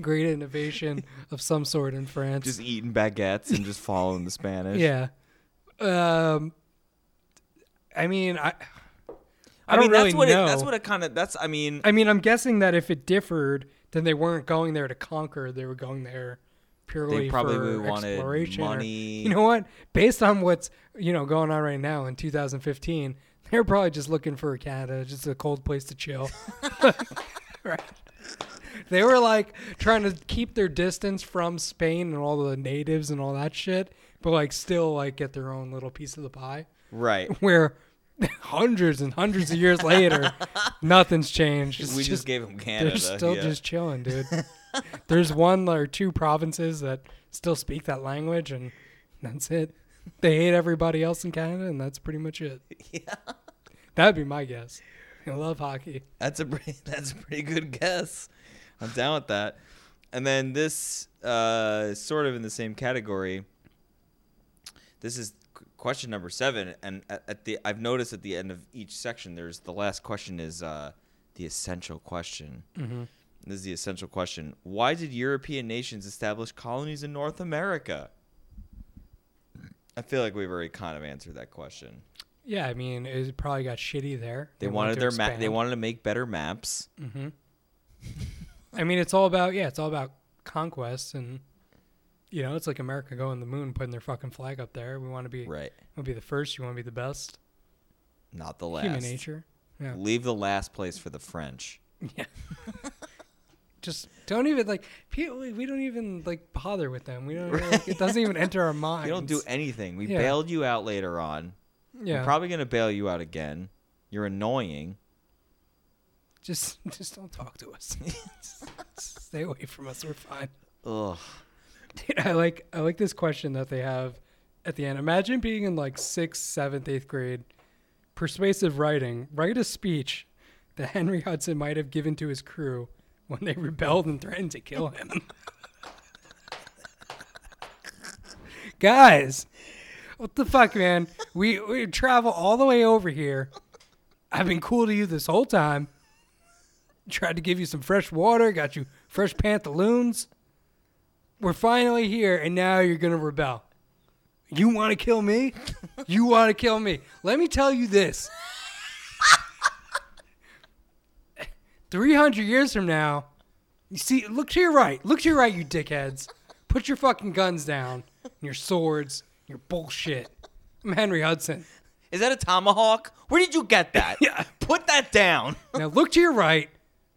Great innovation of some sort in France. just eating baguettes and just following the Spanish. yeah. Um. I mean, I. I, I, mean really that's what know. it, that's what it kind of that's I mean I mean, I'm guessing that if it differed, then they weren't going there to conquer. They were going there purely they probably for exploration. or- money. you know what? Based on what's you know going on right now in 2015, they're probably just looking for Canada, uh, just a cold place to chill. right. They were like trying to keep their distance from Spain and all the natives and all that shit, but like still like get their own little piece of the pie. right. Where hundreds and hundreds of years later, nothing's changed. It's we just, gave them Canada. they're still yeah. just chilling, dude. There's one or two provinces that still speak that language, and that's it. They hate everybody else in Canada, and that's pretty much it. yeah. That'd be my guess. I love hockey. That's a pretty, that's a pretty good guess. I'm down with that. And then this uh, is sort of in the same category. This is question number seven, and at, at the I've noticed at the end of each section, there's the last question is uh, the essential question. Mm-hmm. This is the essential question. Why did European nations establish colonies in North America? I feel like we've already kind of answered that question. Yeah, I mean, it probably got shitty there. They, wanted their map. They wanted to make better maps. Mm-hmm. I mean, it's all about yeah, it's all about conquest, and you know, it's like America going to the moon, putting their fucking flag up there. We want to be, Right. want to be the first. You want to be the best. Not the last. Human nature. Yeah. Leave the last place for the French. Yeah. Just don't even like people. We don't even like bother with them. We don't. Like, it doesn't even enter our minds. You don't do anything. We Yeah. bailed you out later on. Yeah. We're probably gonna bail you out again. You're annoying. just just don't talk to us. Stay away from us. We're fine. Ugh. Dude, I like I like this question that they have at the end. Imagine being in like sixth, seventh, eighth grade, persuasive writing. Write a speech that Henry Hudson might have given to his crew when they rebelled and threatened to kill him. Guys, what the fuck, man? We we travel all the way over here. I've been cool to you this whole time. Tried to give you some fresh water, got you fresh pantaloons we're finally here and now you're going to rebel. You want to kill me? You want to kill me? Let me tell you this. 300 years from now, you see, look to your right. Look to your right, you dickheads. Put your fucking guns down, and your swords, your bullshit. I'm Henry Hudson. Is that a tomahawk? Where did you get that? Yeah. Put that down. Now look to your right.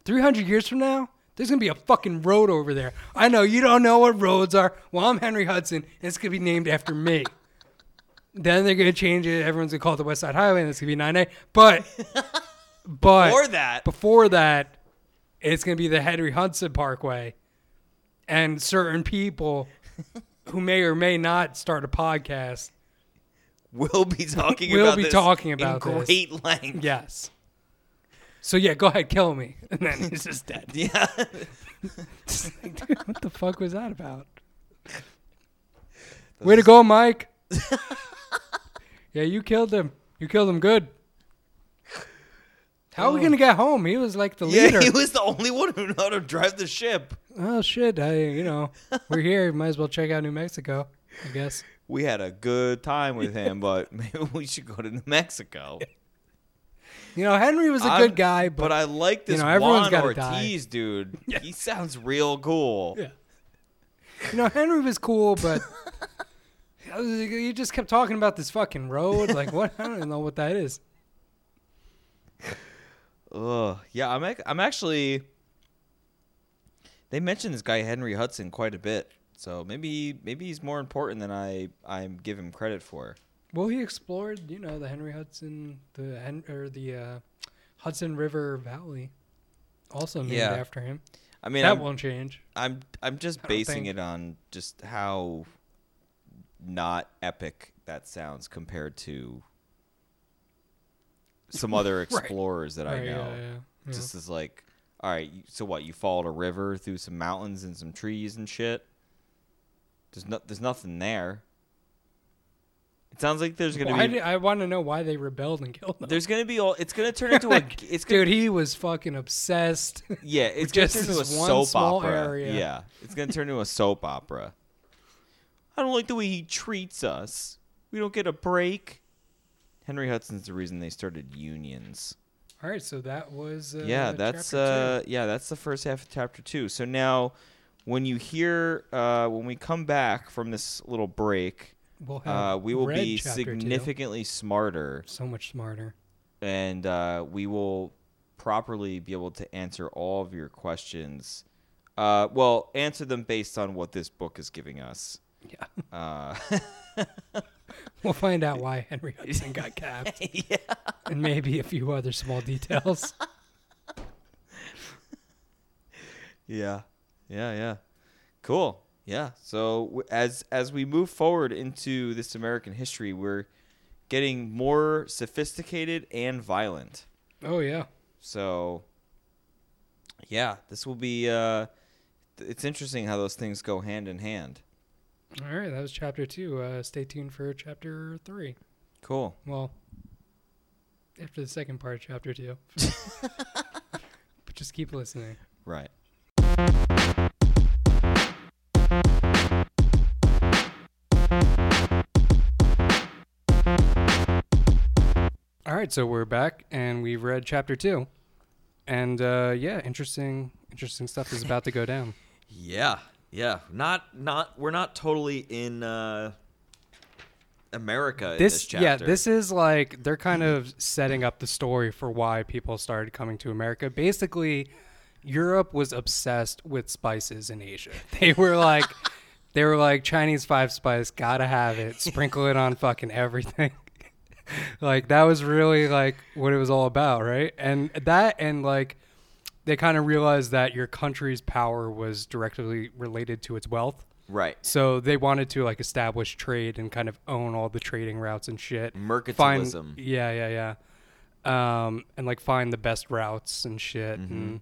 300 years from now, there's going to be a fucking road over there. I know you don't know what roads are. Well, I'm Henry Hudson, and it's going to be named after me. Then they're going to change it. Everyone's going to call it the West Side Highway, and it's going to be 9A. But, but Or that. before that, it's going to be the Henry Hudson Parkway. And certain people who may or may not start a podcast, We'll be talking We'll about be this talking in about this. great length. yes. So yeah, go ahead, kill me, and then he's just dead. Yeah. Just like, dude, what the fuck was that about? Way to go, Mike. yeah, you killed him. You killed him good. How are we oh. gonna get home? He was like the yeah, leader. he was the only one who knew how to drive the ship. oh shit! I, you know, we're here. Might as well check out New Mexico. I guess. We had a good time with him, but maybe we should go to New Mexico. You know, Henry was a I'm- good guy, but, But I like this know, everyone's Juan gotta die. Ortiz dude. Yeah. He sounds real cool. Yeah. you know, Henry was cool, but you just kept talking about this fucking road. Like, what? I don't even know what that is. Ugh. Yeah, I'm ac- I'm actually. They mentioned this guy Henry Hudson quite a bit, so maybe maybe he's more important than I I give him credit for. Well, he explored, you know, the Henry Hudson, the Hen- or the uh, Hudson River Valley, also named Yeah. after him. I mean, that I'm, won't change. I'm I'm just I don't basing think- it on just how not epic that sounds compared to some other explorers that I Right, know. yeah, yeah, yeah. Just as like, all right, you- so what? You followed a river through some mountains and some trees and shit. There's no, there's nothing there. It sounds like there's gonna Why be did- I want to know why they rebelled and killed him. there's gonna be all. It's gonna turn into a. It's gonna, Dude, he was fucking obsessed. yeah, it's gonna just turn into a soap opera. area. Yeah, it's gonna turn into a soap opera. I don't like the way he treats us. We don't get a break. Henry Hudson's the reason they started unions. All right, so that was uh, yeah, that's uh yeah, that's the first half of chapter 2. So now when you hear uh when we come back from this little break, two. We'll have uh we will be chapter two. significantly smarter so much smarter. and uh we will properly be able to answer all of your questions. Uh well, answer them based on what this book is giving us. Yeah, Uh we'll find out why Henry Hudson got capped, yeah. and maybe a few other small details. Yeah, yeah, yeah. Cool. Yeah. So as as we move forward into this American history, we're getting more sophisticated and violent. oh yeah, So yeah, this will be. Uh, it's interesting how those things go hand in hand. all right, that was chapter two. Uh, stay tuned for chapter three. Cool. Well, after the second part, of chapter two. but just keep listening. Right. All right, so we're back and we've read chapter two, and uh, yeah, interesting, interesting stuff is about to go down. Yeah, yeah. Not not we're not totally in uh America in this, This, chapter. yeah, this is like they're kind of setting up the story for why people started coming to America. Basically, Europe was obsessed with spices in Asia. They were like, they were like Chinese five spice, gotta have it, sprinkle it on fucking everything. like that was really like what it was all about, right? And that and like they kind of realized that your country's power was directly related to its wealth. right. So they wanted to like establish trade and kind of own all the trading routes and shit. Find, Mercantilism. yeah, yeah, yeah. Um, and like find the best routes and shit. Mm-hmm. And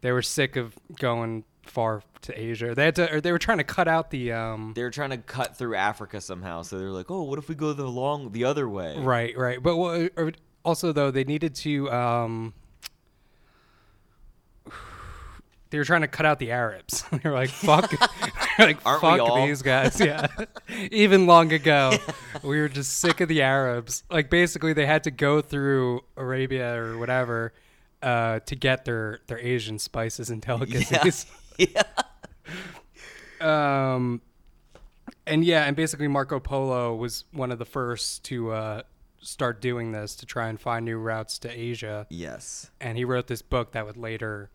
they were sick of going far to Asia. They had to, or they were trying to cut out the um. They were trying to cut through Africa somehow, so they're like, "Oh, what if we go the long the other way?" Right, right. But what, or also though they needed to um. They were trying to cut out the Arabs. they were like, "Fuck, like Aren't we fuck all? these guys." Yeah, even long ago, we were just sick of the Arabs. Like basically, they had to go through Arabia or whatever uh, to get their their Asian spices and delicacies. yeah. Um, and yeah, and basically Marco Polo was one of the first to uh, start doing this to try and find new routes to Asia. Yes. And he wrote this book that would later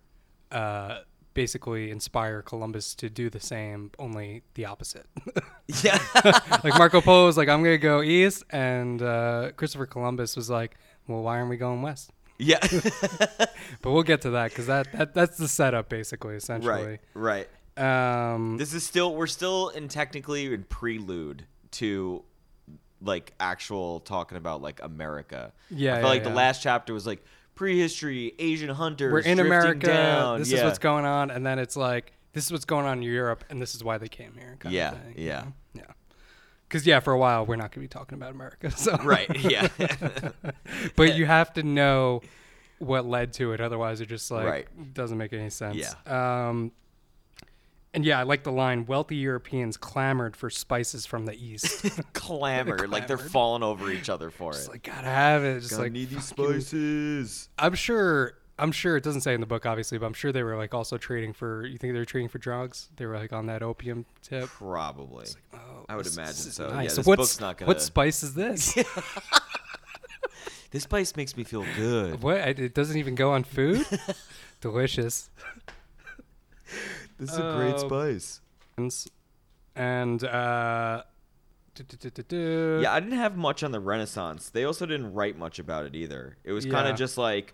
uh, basically inspire Columbus to do the same, only the opposite. Yeah. like Marco Polo was like, "I'm gonna go east," and uh, Christopher Columbus was like, "Well, why aren't we going west?" Yeah. But we'll get to that because that, that that's the setup, basically, essentially. right. Right. Um, This is still we're still in technically in prelude to like actual talking about like America. Yeah, I feel yeah, like yeah. the last chapter was like prehistory, Asian hunters. we're in America. Down. This yeah. is what's going on, and then it's like this is what's going on in Europe, and this is why they came here. Kind Yeah, of thing, you yeah. know? Yeah. Because yeah, for a while we're not going to be talking about America. So Right. Yeah. but you have to know what led to it, otherwise it just like Right. doesn't make any sense. Yeah. Um. And yeah, I like the line: "Wealthy Europeans clamored for spices from the east." Clamored like they're falling over each other for just it. like gotta have it. Just Gotta like need these spices. I'm sure. I'm sure it doesn't say in the book, obviously, but I'm sure they were like also trading for. You think they were trading for drugs? They were like on that opium tip. Probably. Oh, I would this- imagine this so. nice. Yeah, this what's, book's not gonna. What spice is this? This spice makes me feel good. what? It doesn't even go on food. Delicious. This is a great spice. And uh, du-du-du-du-du. Yeah, I didn't have much on the Renaissance. They also didn't write much about it either. It was kind of just like,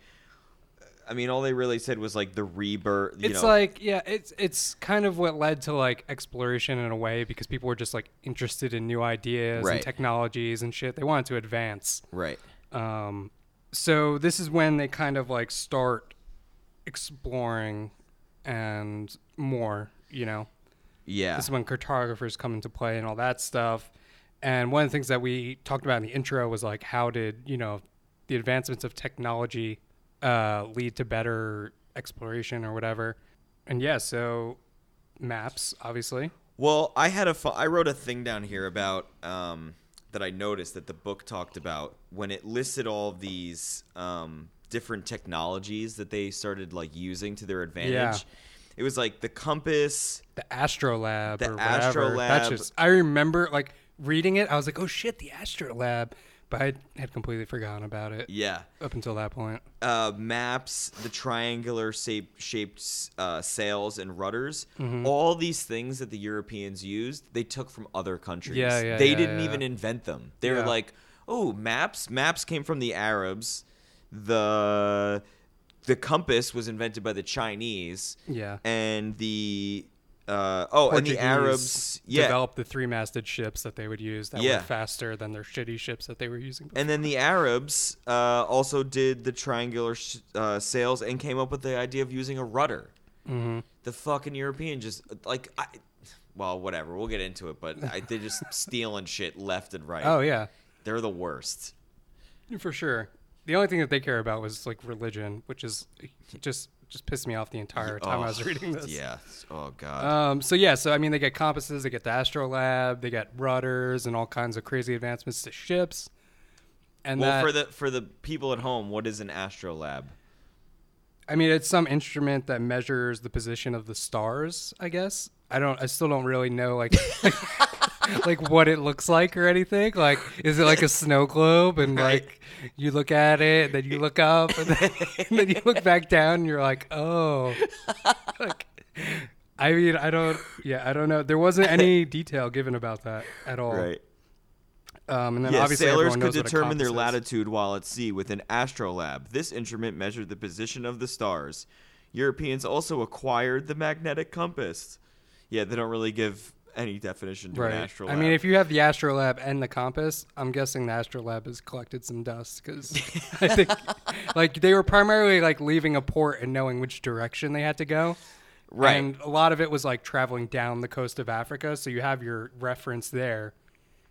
I mean, all they really said was like the rebirth. You it's know, like yeah, it's it's kind of what led to like exploration in a way because people were just like interested in new ideas Right. and technologies and shit. They wanted to advance. right. Um, so this is when they kind of like start exploring and more, you know. Yeah. This is when cartographers come into play and all that stuff. And one of the things that we talked about in the intro was like how did, you know, the advancements of technology uh, lead to better exploration or whatever. And yeah, so maps, obviously. Well, I had a fu- I wrote a thing down here about um, that I noticed that the book talked about when it listed all of these um, different technologies that they started like using to their advantage. Yeah. It was like the compass. The Astrolab The whatever. That's just I remember like reading it, I was like, Oh shit, the Astrolab but I had completely forgotten about it Yeah. up until that point. uh, maps, the triangular shape, shaped uh, sails and rudders, all these things that the Europeans used, they took from other countries. Yeah, yeah, they yeah, didn't yeah. even invent them. They were Yeah. like, oh, maps. Maps came from the Arabs. The the compass was invented by the Chinese, Yeah. and the uh, oh, and the Arabs, yeah, developed the three-masted ships that they would use that Yeah. were faster than their shitty ships that they were using. Before. And then the Arabs uh, also did the triangular sh- uh, sails and came up with the idea of using a rudder. hmm The fucking European just like I, well, whatever. We'll get into it, but I, they're just stealing shit left and right. Oh yeah, They're the worst. for sure. the only thing that they care about was like religion, which is just just pissed me off the entire time I was Oh, reading this. Yeah. Oh god. Um, so yeah, so I mean, they get compasses, they get the astrolab, they get rudders, and all kinds of crazy advancements to ships. And well, that, for the for the people at home, what is an astrolab? I mean, it's some instrument that measures the position of the stars. I guess I don't. I still don't really know like like what it looks like or anything. Like, is it like a snow globe? And Right. like you look at it, and then you look up, and then, and then you look back down, and you're like, oh. Like, I mean, I don't. Yeah, I don't know. There wasn't any detail given about that at all. Right. Um, and then Yeah, obviously sailors could knows what a determine their is. latitude while at sea with an astrolabe. This instrument measured the position of the stars. Europeans also acquired the magnetic compass. Yeah, they don't really give any definition to an Right. astrolabe. I mean, if you have the astrolabe and the compass, I'm guessing the astrolabe has collected some dust because I think, like, they were primarily like leaving a port and knowing which direction they had to go. Right. And a lot of it was like traveling down the coast of Africa, so you have your reference there.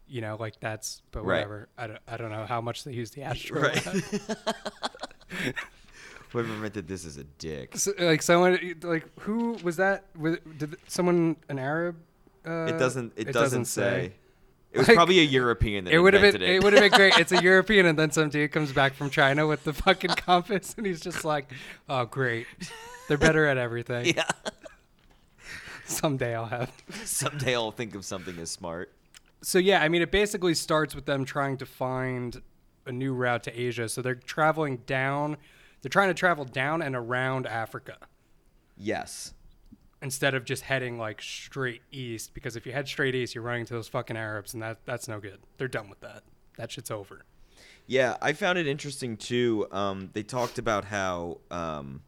You know, like that's, but Right. whatever. I don't, I don't know how much they use the astrolabe. Right. Whoever invented this is a dick. So, like someone, like who was that? Was, did someone an Arab? Uh, It doesn't. It, doesn't, say. It was Like, probably a European that It would have been. it. It, would have been great. It's a European, and then some dude comes back from China with the fucking compass, and he's just like, "Oh, great! They're better at everything." yeah. Someday I'll have. Someday I'll think of something as smart. So yeah, I mean, it basically starts with them trying to find a new route to Asia. So they're traveling down. They're trying to travel down and around Africa Yes. Instead of just heading like straight east. Because if you head straight east, you're running to those fucking Arabs, and that that's no good. They're done with that. That shit's over. Yeah, I found it interesting too. Um, they talked about how um,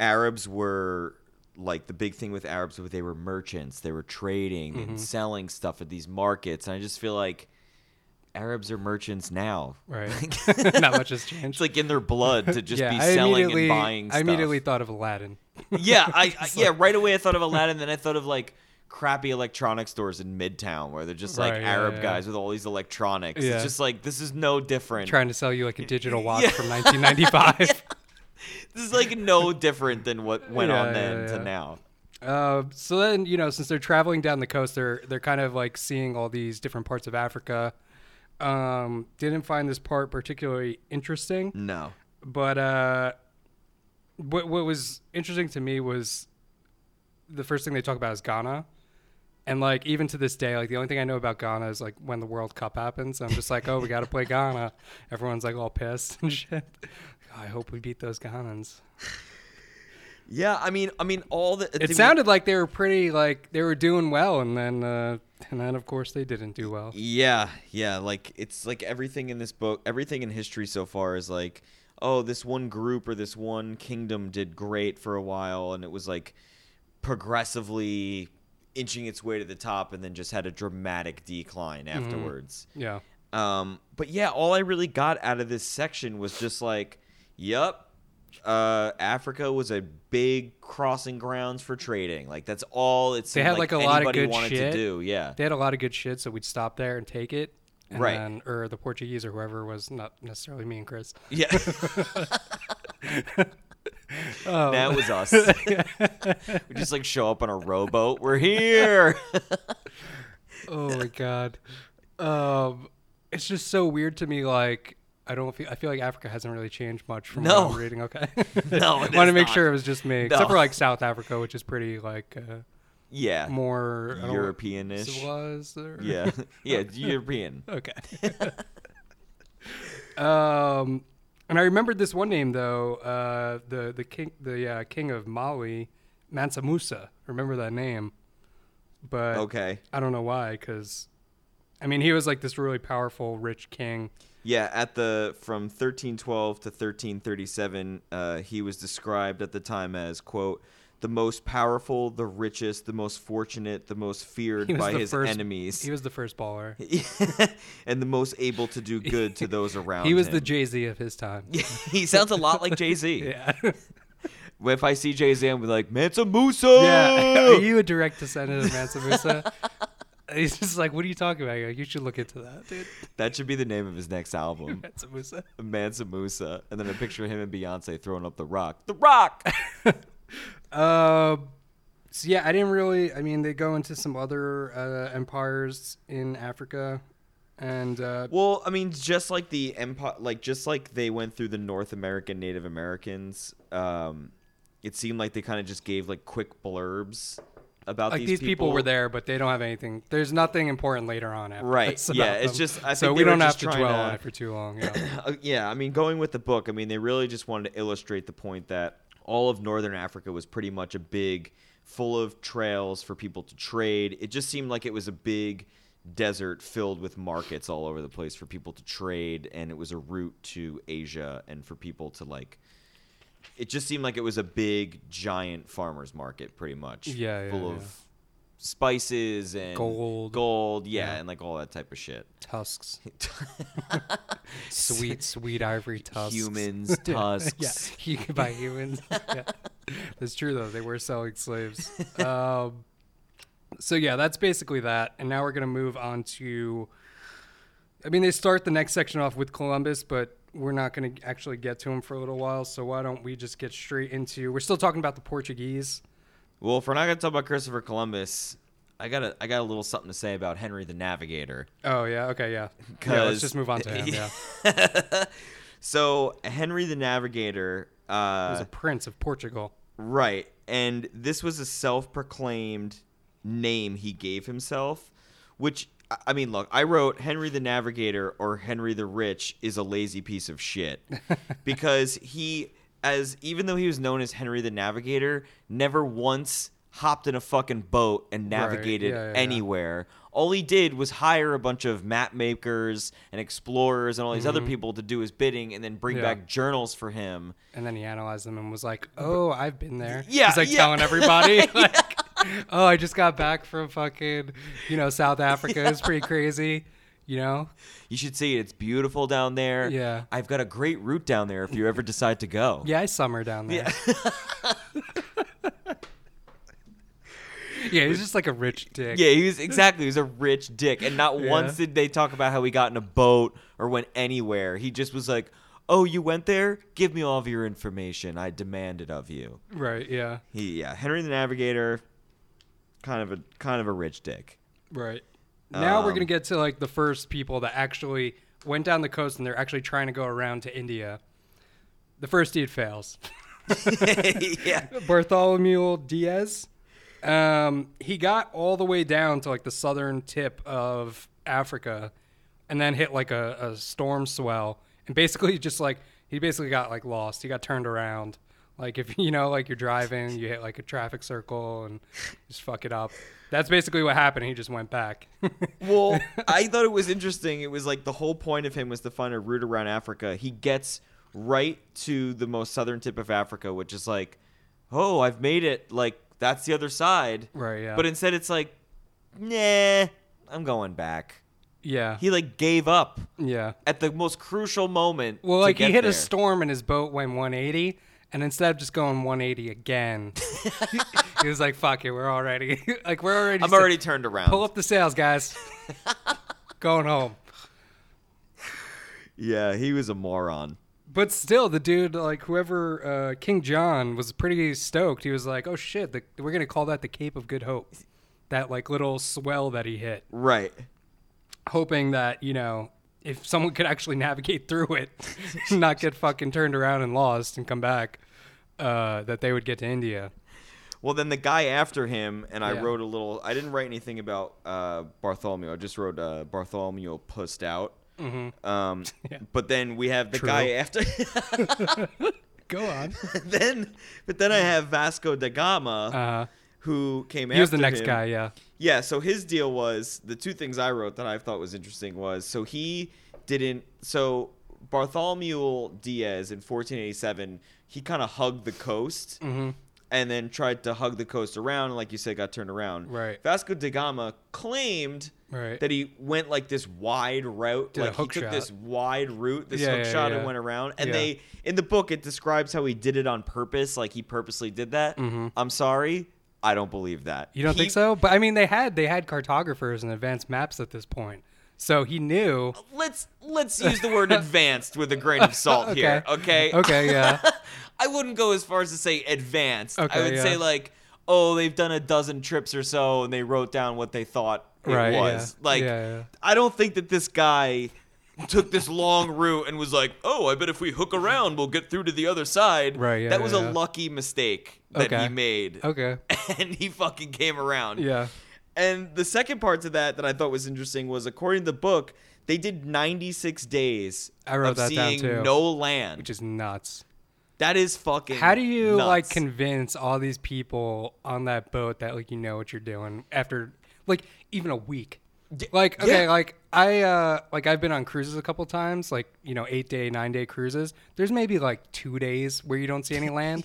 Arabs were like the big thing with Arabs was they were merchants, they were trading Mm-hmm. and selling stuff at these markets, and I just feel like Arabs are merchants now. Right. Not much has changed. It's like in their blood to just yeah, be I selling and buying. I immediately thought of Aladdin. yeah, I, I yeah right away I thought of Aladdin, then I thought of like crappy electronic stores in Midtown where they're just like Right, Arab yeah. guys with all these electronics. Yeah. It's just like this is no different. trying to sell you like a digital watch Yeah. from 1995. This is like no different than what went Yeah, on yeah, then yeah. to now. Uh, so then, you know, since they're traveling down the coast, they're they're kind of like seeing all these different parts of Africa. Um, didn't find this part particularly interesting, No. but uh, what what was interesting to me was the first thing they talk about is Ghana. And like even to this day, like the only thing I know about Ghana is like when the World Cup happens. I'm just like, oh, we got to play Ghana. Everyone's like all pissed and shit. I hope we beat those Ghanans. Yeah, I mean, I mean, all the It sounded like they were pretty like they were doing well, and then uh, and then of course they didn't do well. Yeah, yeah, like it's like everything in this book, everything in history so far is like, oh, this one group or this one kingdom did great for a while, and it was like progressively inching its way to the top, and then just had a dramatic decline afterwards. Yeah, Um, but yeah, all I really got out of this section was just like, yup, uh, Africa was a big crossing grounds for trading. Like that's all it seemed had, like, a lot of good wanted shit. to do. Yeah, they had a lot of good shit, so we'd stop there and take it. And Right. Then, or the Portuguese or whoever was not necessarily me and Chris. yeah. Oh, that was us. we just like show up on a rowboat. We're here. oh my god. Um, it's just so weird to me. Like I don't feel. I feel like Africa hasn't really changed much from No. what I'm reading. Okay. No, Want to make not. sure it was just me, except for like South Africa, which is pretty like uh, yeah, more Europeanish. don't- civilized. Or... Yeah, yeah, European. Okay. um, and I remembered this one name though. Uh, the the king the uh, king of Mali, Mansa Musa. Remember that name? But Okay. I don't know why. Because I mean, he was like this really powerful, rich king. Yeah, at the from 1312 to 1337, uh, he was described at the time as quote the most powerful, the richest, the most fortunate, the most feared by his first- enemies, He was the first baller. and the most able to do good to those around. Him. He was the. Jay Z of his time. he sounds a lot like Jay Z. yeah. If I see Jay Z, I'm like Mansa Musa. yeah. Are you a direct descendant of Mansa Musa? He's just like, "What are you talking about?" Like, you should look into that, dude. That should be the name of his next album. Mansa Musa. Mansa Musa. And then a picture of him and Beyonce throwing up the rock. The rock! Um, so yeah, I didn't really. I mean, they go into some other uh, empires in Africa, and uh, well, I mean, just like the empire, like just like they went through the North American Native Americans, um, it seemed like they kind of just gave like quick blurbs about like these, these people. were there, but they don't have anything. There's nothing important later on. After Right, yeah, it's them. just- I so think we don't have to dwell to- on it for too long. Yeah. Uh, yeah, I mean, going with the book, I mean, they really just wanted to illustrate the point that all of northern Africa was pretty much a big, full of trails for people to trade. It just seemed like it was a big desert filled with markets all over the place for people to trade, and it was a route to Asia and for people to like. It just seemed like it was a big, giant farmers market, pretty much. Yeah, yeah, full yeah. of spices and Gold. gold, yeah, Yeah. and like all that type of shit. tusks, sweet, sweet ivory tusks. Humans, tusks. yeah, you can buy humans. yeah. That's true though. They were selling slaves. Um, so yeah, that's basically that. And now we're gonna move on to. I mean, they start the next section off with Columbus, but we're not gonna actually get to him for a little while. So why don't we just get straight into? We're still talking about the Portuguese. Well, if we're not gonna talk about Christopher Columbus, I got a I got a little something to say about Henry the Navigator. Oh yeah, okay, yeah. Yeah, let's just move on to him. Yeah, so Henry the Navigator, he uh, was a prince of Portugal. right, and this was a self-proclaimed name he gave himself, which I- mean, look, I wrote Henry the Navigator or Henry the Rich is a lazy piece of shit because he, as even though he was known as Henry the Navigator, never once hopped in a fucking boat and navigated yeah, yeah, yeah. anywhere. All he did was hire a bunch of map makers and explorers and all these other Mhm. people to do his bidding and then bring Yeah. back journals for him. And then he analyzed them and was like, "Oh, I've been there." Yeah, he's like yeah. telling everybody, like, "Oh, I just got back from fucking, you know, South Africa. It's pretty crazy, you know." You should see it. It's beautiful down there. Yeah. I've got a great route down there if you ever decide to go. Yeah, I summer down there. Yeah, he's just like a rich dick. Yeah, he was exactly. He was a rich dick, and not Yeah. once did they talk about how he got in a boat or went anywhere. He just was like, "Oh, you went there? Give me all of your information. I demand it of you." Right. Yeah. He, yeah, Henry the Navigator, kind of a kind of a rich dick. Right. Now we're Um, gonna get to like the first people that actually went down the coast and they're actually trying to go around to India. The first deed fails. yeah, Bartholomew Diaz. Um, he got all the way down to like the southern tip of Africa, and then hit like a, a storm swell, and basically just like he basically got like lost. He got turned around. Like if you know, like you're driving, you hit like a traffic circle and just fuck it up. That's basically what happened. He just went back. Well, I thought it was interesting. It was like the whole point of him was to find a route around Africa. He gets right to the most southern tip of Africa, which is like, oh, I've made it. Like that's the other side. right. Yeah. But instead, it's like, nah, I'm going back. yeah. He like gave up yeah. at the most crucial moment. Well, like he hit there. a storm and his boat went 180, and instead of just going 180 again, he was like, "Fuck it, we're already like we're already." I'm already turned around. pull up the sails, guys. going home. Yeah, he was a moron. But still, the dude, like whoever uh, King John, was pretty stoked. He was like, "Oh shit, the, we're gonna call that the Cape of Good Hope." That like little swell that he hit, Right. hoping that you know if someone could actually navigate through it, not get fucking turned around and lost and come back, uh, that they would get to India. Well, then the guy after him, and I Yeah. wrote a little. I didn't write anything about uh, Bartholomew. I just wrote uh, Bartholomew pussed out. Mm-hmm. Um, Yeah. But then we have the True. guy after. Go on. then, but then I have Vasco da Gama, Uh, who came he was the next him. guy, yeah. Yeah, so his deal was the two things I wrote that I thought was interesting was so he didn't so Bartholomew Diaz in 1487 he kind of hugged the coast hmm and then tried to hug the coast around and like you said got turned around. Right. Vasco da Gama claimed Right. that he went like this wide route Did like he took shot. this wide route this Yeah, hook yeah, shot yeah. and went around and they in the book it describes how he did it on purpose like he purposely did that Mhm. i'm sorry I don't believe that. You don't He- think so? But I mean, they had they had cartographers and advanced maps at this point, so he knew. Let's let's use the word advanced with a grain of salt here. Okay. Okay, yeah. I wouldn't go as far as to say advanced. Okay, I would yeah. say like, oh, they've done a dozen trips or so, and they wrote down what they thought it Right, yeah. was. Like, Yeah, yeah. I don't think that this guy took this long route and was like, oh, I bet if we hook around, we'll get through to the other side. Right, yeah, That was yeah, a yeah. lucky mistake that he Okay. made, Okay. and he fucking came around. Yeah. And the second part to that that I thought was interesting was according to the book, they did 96 days I wrote of that down, seeing too. no land. Which is nuts. that is fucking. How do you like convince all these people on that boat that like you know what you're doing after like even a week? Like okay, yeah. like I uh like I've been on cruises a couple times, like you know eight day, nine day cruises. There's maybe like two days where you don't see any land.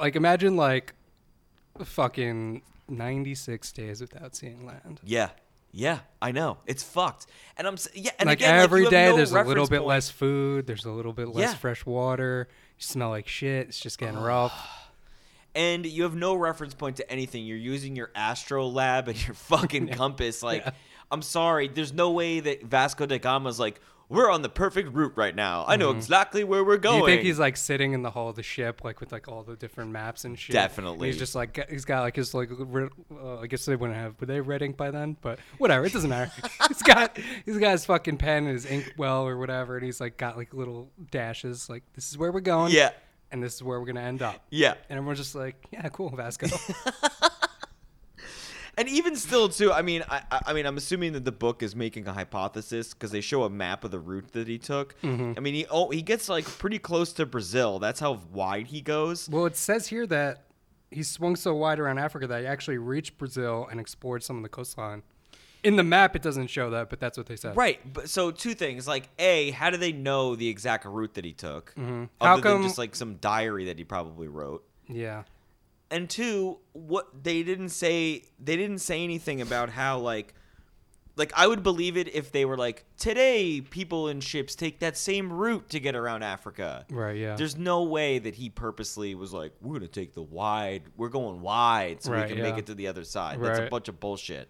Like imagine like fucking ninety six days without seeing land. Yeah, yeah, I know it's fucked. And I'm yeah, and like again, every like, day, no there's a little bit point. less food. There's a little bit less Yeah. fresh water. You smell like shit. It's just getting rough. and you have no reference point to anything. You're using your astrolabe and your fucking compass. Like, Yeah. I'm sorry, there's no way that Vasco da Gama's like, we're on the perfect route right now. I know exactly where we're going. Mm-hmm. you think he's like sitting in the hull of the ship, like with like all the different maps and shit? Definitely. And he's just like he's got like his like uh, I guess they wouldn't have were they red ink by then, but whatever, it doesn't matter. he's got he's got his fucking pen and his ink well or whatever, and he's like got like little dashes, like this is where we're going, Yeah, and this is where we're gonna end up. yeah. And everyone's just like, yeah, cool, Vasco. And even still, too. I mean, I, I- mean, I'm assuming that the book is making a hypothesis because they show a map of the route that he took. Mm-hmm. I mean, he oh, he gets like pretty close to Brazil. That's how wide he goes. well, it says here that he swung so wide around Africa that he actually reached Brazil and explored some of the coastline. In the map, it doesn't show that, but that's what they said. Right. But so two things. Like, A, how do they know the exact route that he took? Mhm. Other How than come- just like some diary that he probably wrote. Yeah. And two, what they didn't say they didn't say anything about how like like I would believe it if they were like, today people in ships take that same route to get around Africa. Right. Yeah. There's no way that he purposely was like, we're gonna take the wide, we're going wide so Right, we can make it to the other side. That's a bunch of bullshit.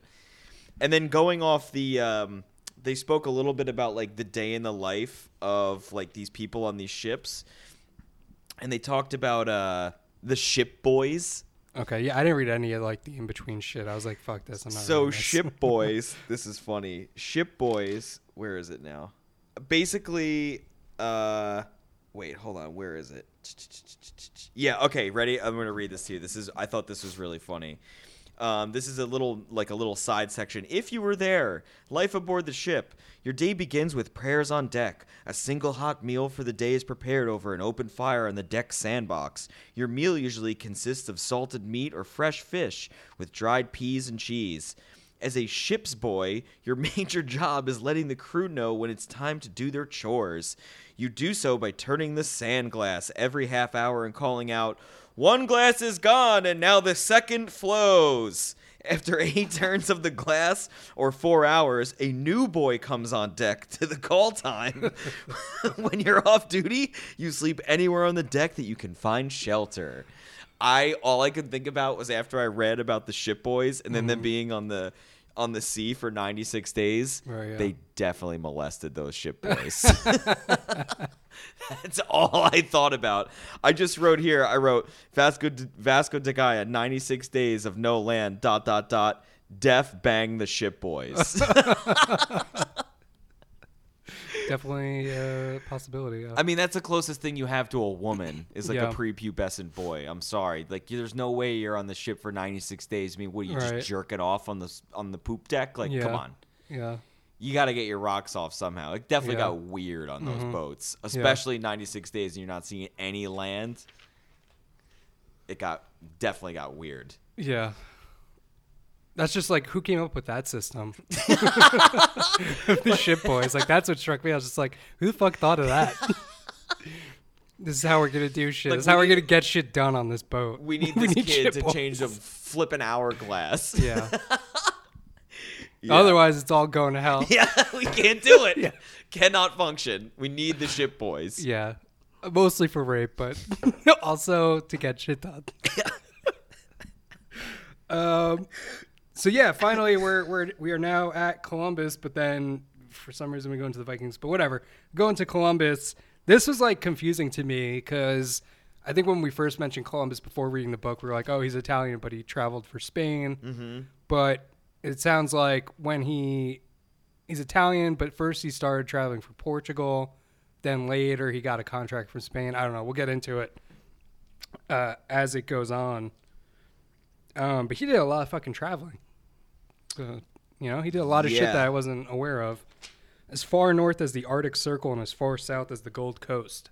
And then going off the, um, they spoke a little bit about like the day in the life of like these people on these ships, and they talked about uh the ship boys. Okay, yeah, I didn't read any of like the in between shit. I was like, fuck this. I'm not So this. ship boys, this is funny. Ship boys, where is it now? Basically, uh wait, hold on, where is it? Yeah, okay, ready? I'm gonna read this to you. This is I thought this was really funny. Um, this is a little like a little side section. If you were there, life aboard the ship. Your day begins with prayers on deck. A single hot meal for the day is prepared over an open fire on the deck sandbox. Your meal usually consists of salted meat or fresh fish with dried peas and cheese. As a ship's boy, your major job is letting the crew know when it's time to do their chores. You do so by turning the sand glass every half hour and calling out, One glass is gone, and now the second flows. After eight turns of the glass or four hours, a new boy comes on deck to the call time. when you're off duty, you sleep anywhere on the deck that you can find shelter. I all I could think about was after I read about the ship boys and then them mm-hmm. being on the on the sea for 96 days. Right, yeah. They definitely molested those ship boys. That's all I thought about. I just wrote here. I wrote Vasco Vasco da Gama 96 days of no land. Dot dot dot. Death bang the ship boys. Definitely a possibility. Yeah. I mean, that's the closest thing you have to a woman is like Yeah. a prepubescent boy. I'm sorry, like there's no way you're on the ship for 96 days. I mean, what are you Right. just jerking off on the on the poop deck? Like, yeah. come on, Yeah. you got to get your rocks off somehow. It definitely got weird on those Mhm. boats, especially 96 days and you're not seeing any land. It got definitely got weird. Yeah. That's just like who came up with that system? the ship boys. Like that's what struck me. I was just like, who the fuck thought of that? this is how we're gonna do shit. Like, this is how we we're gonna get shit done on this boat. We need this kid ship to boys. change a flipping hourglass. Yeah. Yeah. Otherwise, it's all going to hell. yeah, we can't do it. Yeah. Cannot function. We need the ship boys. Yeah. Mostly for rape, but also to get shit done. Um, so yeah, finally we're we're we are now at Columbus, but then for some reason we go into the Vikings. But whatever, going to Columbus. This was like confusing to me because I think when we first mentioned Columbus before reading the book, we were like, oh, he's Italian, but he traveled for Spain. Mm-hmm. But it sounds like when he he's Italian, but first he started traveling for Portugal. Then later he got a contract from Spain. I don't know. We'll get into it uh, as it goes on. Um, but he did a lot of fucking traveling. So, you know, he did a lot of shit that I wasn't aware of. As far north as the Arctic Circle and as far south as the Gold Coast.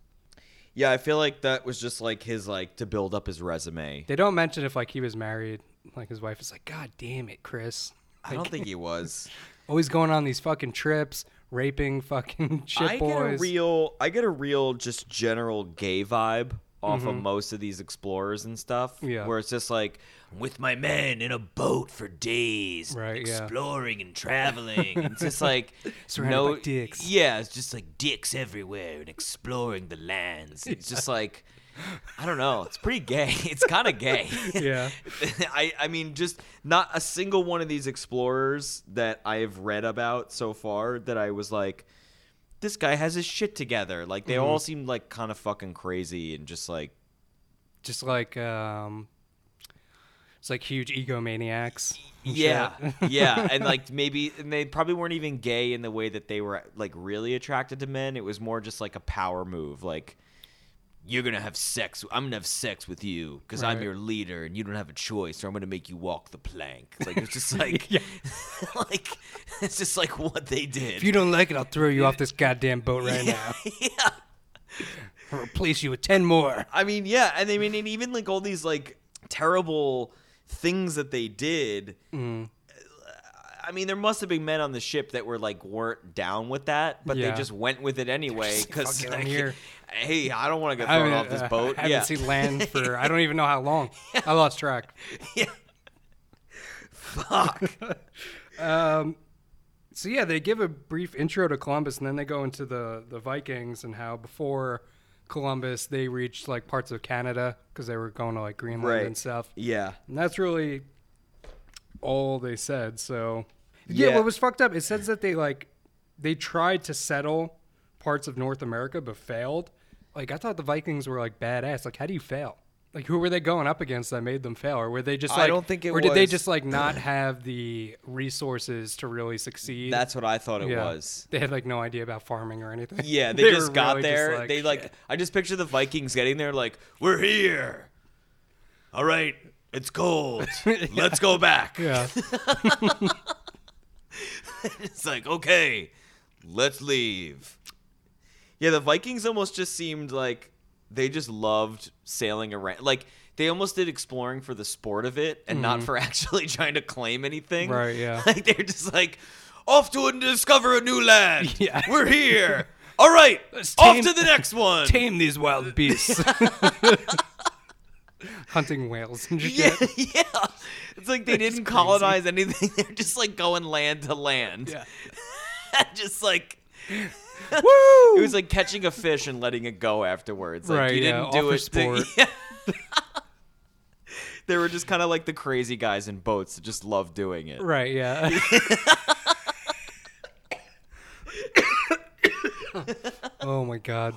Yeah, I feel like that was just like his like to build up his resume. They don't mention if like he was married. Like his wife is like, God damn it, Chris. I don't think he was. Always going on these fucking trips, raping fucking shit I boys. get a real, I get a real just general gay vibe off of most of these explorers and stuff. Mm-hmm. Yeah. where it's just like with my men in a boat for days, Right, yeah. exploring and traveling. it's just like Surrounded no dicks. Yeah, it's just like dicks everywhere and exploring the lands. It's just like. I don't know. It's pretty gay. It's kind of gay. Yeah. I I mean just not a single one of these explorers that I have read about so far that I was like this guy has his shit together. Like they Mm-hmm. all seemed like kind of fucking crazy and just like just like um it's like huge egomaniacs. yeah, yeah, and like maybe and they probably weren't even gay in the way that they were like really attracted to men. It was more just like a power move, like you're gonna have sex. I'm gonna have sex with you because I'm your leader, and you don't have a choice, or I'm gonna make you walk the plank. Like it's just like, like it's just like what they did. if you don't like it, I'll throw you off this goddamn boat right now. yeah. I'll replace you with ten more. I mean, yeah, and I mean, and even like all these like terrible things that they did. Mm. I mean, there must have been men on the ship that were like weren't down with that, but Yeah. they just went with it anyway because "Fuck it, I'm like, here." hey, I don't want to get I thrown off this uh, boat. I haven't yeah, seen land for I don't even know how long. I lost track. yeah. Fuck. Um, so yeah, they give a brief intro to Columbus, and then they go into the the Vikings and how before Columbus they reached like parts of Canada because they were going to like Greenland Right. and stuff. yeah. And that's really all they said. So yeah, Yeah. what was fucked up? It says that they like they tried to settle parts of North America but failed. Like I thought the Vikings were like badass. Like how do you fail? Like who were they going up against that made them fail, or were they just Like, I don't think it Or did they just like not have the resources to really succeed? That's what I thought it Yeah. was. They had like no idea about farming or anything. Yeah, they, were just got really just there. they like shit. I just picture the Vikings getting there like, "We're here. All right, it's cold. Let's go back." yeah. it's like, "Okay, let's leave." Yeah, the Vikings almost just seemed like they just loved sailing around. Like they almost did exploring for the sport of it and not for actually trying to claim anything. Mm-hmm. Right, yeah. Like they're just like off to discover a new land. Yeah. We're here. All right, Let's off to the next one. Tame these wild beasts. Hunting whales and shit. Yeah, yeah. It's like they didn't colonize anything. They're just like going land to land. Yeah. just like Woo! it was like catching a fish and letting it go afterwards. Like Right, you yeah, didn't all do it. to- sport. yeah. they were just kind of like the crazy guys in boats that just love doing it. Right, yeah. oh my god.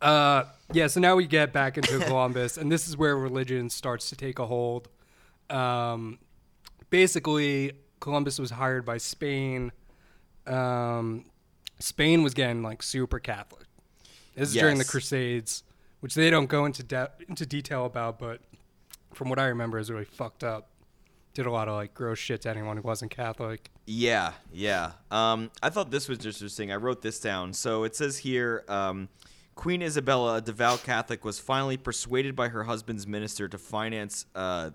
Uh yeah, so now we get back into Columbus and this is where religion starts to take a hold. Um basically Columbus was hired by Spain. Um Spain was getting like super Catholic. This is during the Crusades, which they don't go into de- into detail about, but from what I remember, is really fucked up. Did a lot of like gross shit to anyone who wasn't Catholic. Yeah, yeah. Um, I thought this was interesting. I wrote this down. So it says here um, Queen Isabella, a devout Catholic, was finally persuaded by her husband's minister to finance. Uh,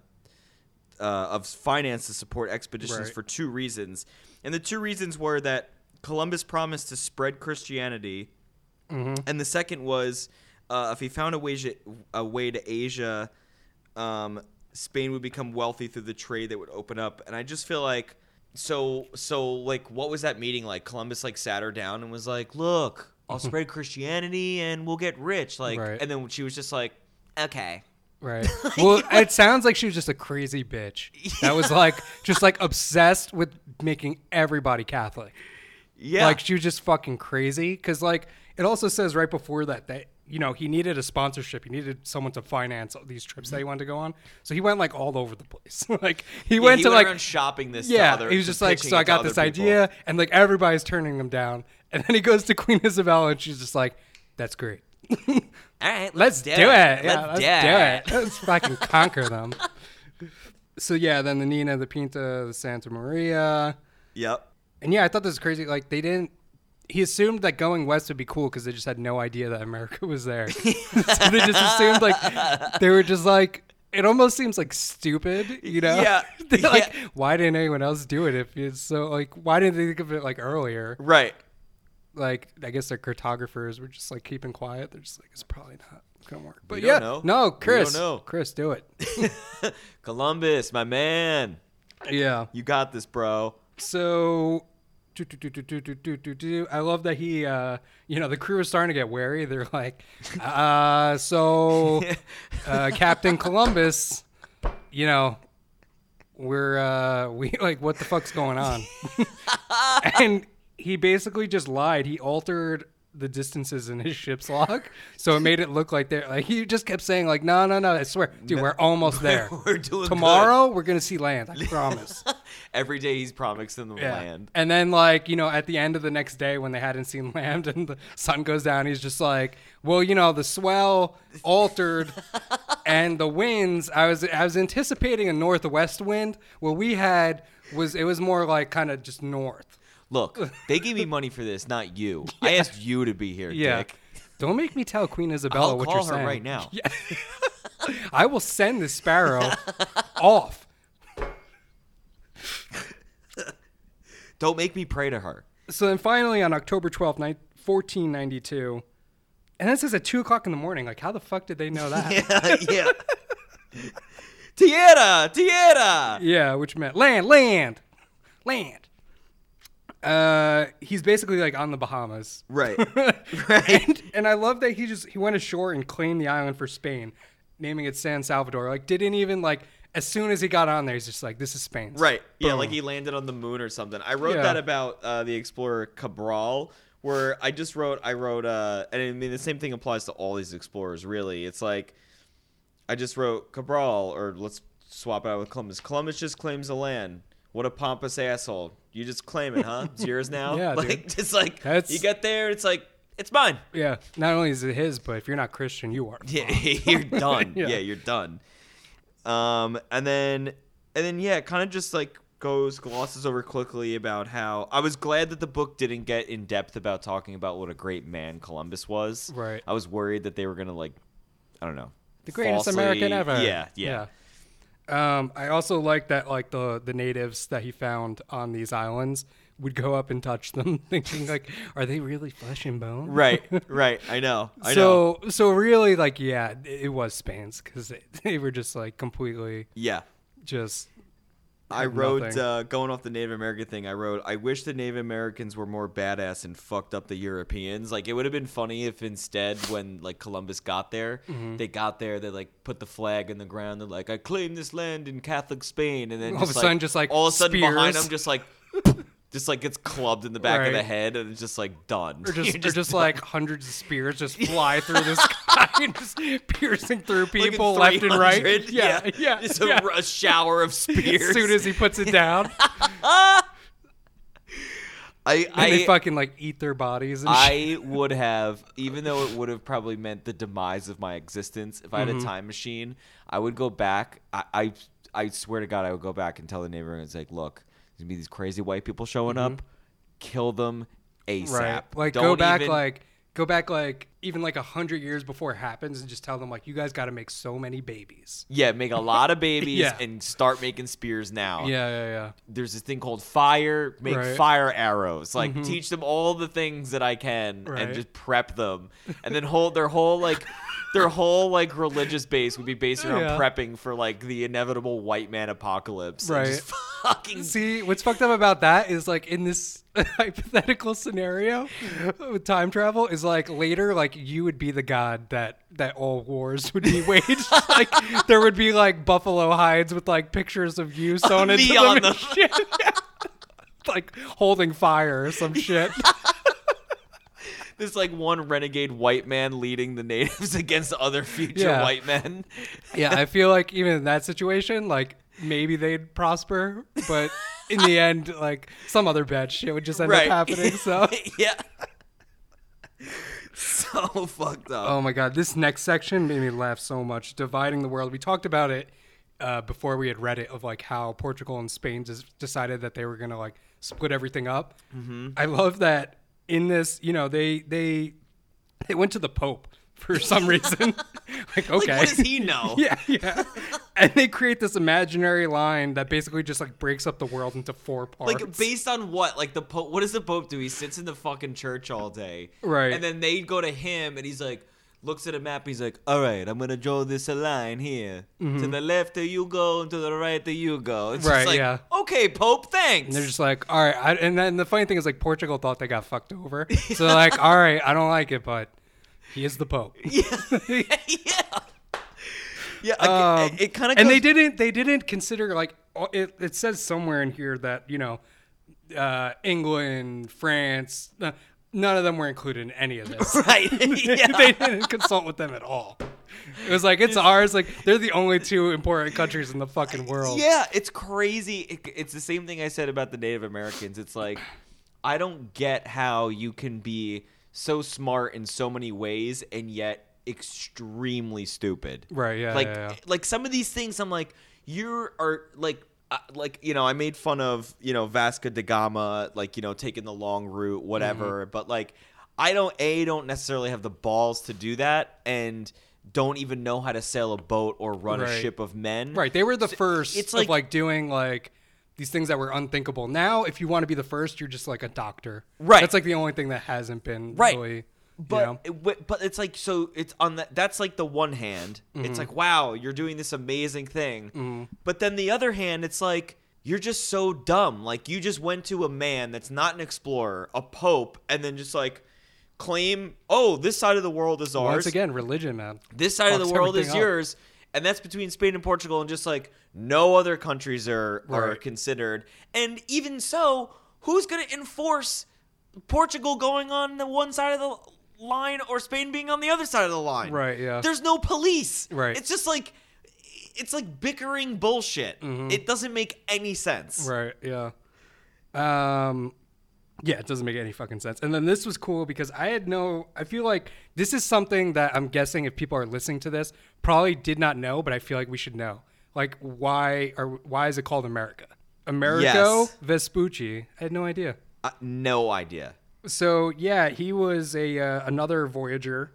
uh, of finance to support expeditions Right. for two reasons, and the two reasons were that Columbus promised to spread Christianity, and the second was uh, if he found a way, a way to Asia, um, Spain would become wealthy through the trade that would open up. And I just feel like so so like what was that meeting like? Columbus like sat her down and was like, "Look, I'll spread Christianity and we'll get rich." Like, Right. and then she was just like, "Okay." Right. Well, it sounds like she was just a crazy bitch. That was like just like obsessed with making everybody Catholic. Yeah. Like she was just fucking crazy. Cause like it also says right before that that you know he needed a sponsorship. He needed someone to finance these trips that he mm-hmm. wanted to go on. So he went like all over the place. like he Yeah, went he to went like around shopping this. yeah. other- he was just like so I got this people. idea and like everybody's turning them down. And then he goes to Queen Isabella and she's just like, that's great. All right, Let's do it. Let's Yeah, let's do do it. Let's fucking conquer them. So yeah, then the Nina, the Pinta, the Santa Maria, Yep. and yeah, I thought this was crazy. Like they didn't. He assumed that going west would be cool because they just had no idea that America was there. so they just assumed like they were just like. It almost seems like stupid, you know? Yeah, like, yeah. why didn't anyone else do it? If it's so like, why didn't they think of it like earlier? Right like I guess their cartographers were just like keeping quiet. They're just like it's probably not gonna work. But we yeah, do no, Chris, no, Chris, do it. Columbus, my man. Yeah, you got this, bro. So. Do, do, I love that he, uh, you know, the crew is starting to get wary. They're like, uh, so uh, Captain Columbus, you know, we're uh, we like, what the fuck's going on? and he basically just lied. He altered the distances in his ship's log, so it made it look like they're like he just kept saying like, no, no, no, I swear, dude, we're almost there. We're doing good. Tomorrow we're gonna see land. I promise. Every day he's promising them land. And then like, you know, at the end of the next day when they hadn't seen land and the sun goes down, he's just like, Well, you know, the swell altered and the winds, I was I was anticipating a northwest wind. What we had was it was more like kind of just north. Look, they gave me money for this, not you. I asked you to be here, Yeah. Dick. Don't make me tell Queen Isabella I'll what you're saying. right now. Yeah. I will send the sparrow off. Don't make me pray to her. So then finally on October 12th, 1492, and this is at 2 o'clock in the morning. Like, how the fuck did they know that? yeah, yeah. Tierra, tierra. Yeah, which meant land, land, land. Uh, he's basically like on the Bahamas. Right, right. And, and I love that he just he went ashore and claimed the island for Spain, naming it San Salvador. Like didn't even like as soon as he got on there, he's just like, "This is Spain." Right. Yeah, like he landed on the moon or something. I wrote Yeah. that about uh, the explorer Cabral, where I just wrote, I wrote, uh, and I mean, the same thing applies to all these explorers, really. It's like, I just wrote Cabral, or let's swap it out with Columbus. Columbus just claims the land. What a pompous asshole. You just claim it, huh? It's yours now? Yeah, Like, dude. just like, That's- you get there, it's like, it's mine. Yeah. Not only is it his, but if you're not Christian, you are. Yeah, you're done. Yeah. yeah. you're done. Um, and then, and then, yeah, kind of just like goes glosses over quickly about how I was glad that the book didn't get in depth about talking about what a great man Columbus was. Right. I was worried that they were gonna like, I don't know, the greatest falsely- American ever. Yeah, yeah, Yeah. Um, I also like that like the the natives that he found on these islands would go up and touch them, thinking like, are they really flesh and bone? Right, right. I know. I know. so so really like yeah, it, it was Spain's because they, they were just like completely Yeah. just. I wrote uh, going off the Native American thing. I wrote, I wish the Native Americans were more badass and fucked up the Europeans. Like it would have been funny if instead, when like Columbus got there, Mm-hmm. they got there, they like put the flag in the ground. They're like, I claim this land in Catholic Spain, and then All of just, a sudden, just, like, all of a sudden behind spears. them, just like. Just like gets clubbed in the back of the head and it's just like done. or just, You're or just like hundreds of spears just fly through the sky and just piercing through Like people left and right. 300, Yeah, yeah. Just a, yeah. a shower of spears. As soon as he puts it down, I, and they fucking like eat their bodies and shit. I would have, even though it would have probably meant the demise of my existence, if I had Mm-hmm. a time machine, I would go back. I, I, I swear to God, I would go back and tell the neighbor neighborhood, like, look, there's gonna be these crazy white people showing up. Kill them ASAP. Mm-hmm. Right. Like go Don't back even- like go back like even like a hundred years before it happens and just tell them like you guys got to make so many babies. yeah, make a lot of babies Yeah. and start making spears now. Yeah, yeah, yeah. There's this thing called fire. Make Right. Mm-hmm. fire arrows. Like teach them all the things that I can Right. and just prep them. And then hold their whole like their whole like religious base would be based around Yeah. prepping for like the inevitable white man apocalypse. Right. fucking See, what's fucked up about that is like in this hypothetical scenario with time travel is like later, like you would be the god that that all wars would be waged. like there would be like buffalo hides with like pictures of you sewn into them. shit. like holding fire or some shit. This like one renegade white man leading the natives against other future Yeah. white men. yeah, I feel like even in that situation, like maybe they'd prosper, but in the end, like some other bad shit would just end Right. up happening. So. yeah. So fucked up. Oh my god, this next section made me laugh so much. Dividing the world. We talked about it uh, before we had read it of like how Portugal and Spain just decided that they were gonna like split everything up. Mm-hmm. I love that in this. You know, they they they went to the Pope for some reason. like okay, Like, what does he know? yeah, yeah. and they create this imaginary line that basically just like breaks up the world into four parts. Like based on what? Like the Pope. What does the Pope do? He sits in the fucking church all day, Right. And then they go to him, and he's like, looks at a map. He's like, "All right, I'm gonna draw this a line here. To the left, there you go, and to the right, there you go." It's Mm-hmm. Right, just like, yeah. Okay, Pope. Thanks. And they're just like, all right. I, and then the funny thing is, like, Portugal thought they got fucked over. So they're like, all right, I don't like it, but he is the Pope. yeah, yeah, yeah. Um, it, it kind of and they didn't. They didn't consider like it. It says somewhere in here that you know, uh, England, France, uh, none of them were included in any of this. right. yeah. they didn't consult with them at all. It was like it's ours. Like they're the only two important countries in the fucking world. Yeah, it's crazy. It, it's the same thing I said about the Native Americans. It's like I don't get how you can be so smart in so many ways and yet extremely stupid. Right. Yeah. like yeah, yeah. like some of these things I'm like you are like like you know I made fun of you know Vasco da Gama like you know taking the long route whatever Mm-hmm. but like I don't a don't necessarily have the balls to do that and don't even know how to sail a boat or run a ship of men Right. They were the So first it's of like- like doing like these things that were unthinkable. Now, if you want to be the first, you're just like a doctor. Right. That's like the only thing that hasn't been Right. really. You but know? it, but it's like so it's on that that's like the one hand Mm-hmm. it's like wow you're doing this amazing thing but then the other hand it's like you're just so dumb like you just went to a man that's not an explorer a pope and then just like claim oh this side of the world is ours Once again, religion, man. this side of the world is up. yours and that's between spain and portugal and just like no other countries are are considered and even so who's going to enforce portugal going on the one side of the line or spain being on the other side of the line Right, yeah. there's no police Right. it's just like it's like bickering bullshit it doesn't make any sense Right. Yeah. Um. Yeah, it doesn't make any fucking sense. And then this was cool because I had no. I feel like this is something that I'm guessing if people are listening to this probably did not know, but I feel like we should know. Like why or why is it called America? Americo Yes. Vespucci. I had no idea. Uh, no idea So yeah, he was a uh, another voyager,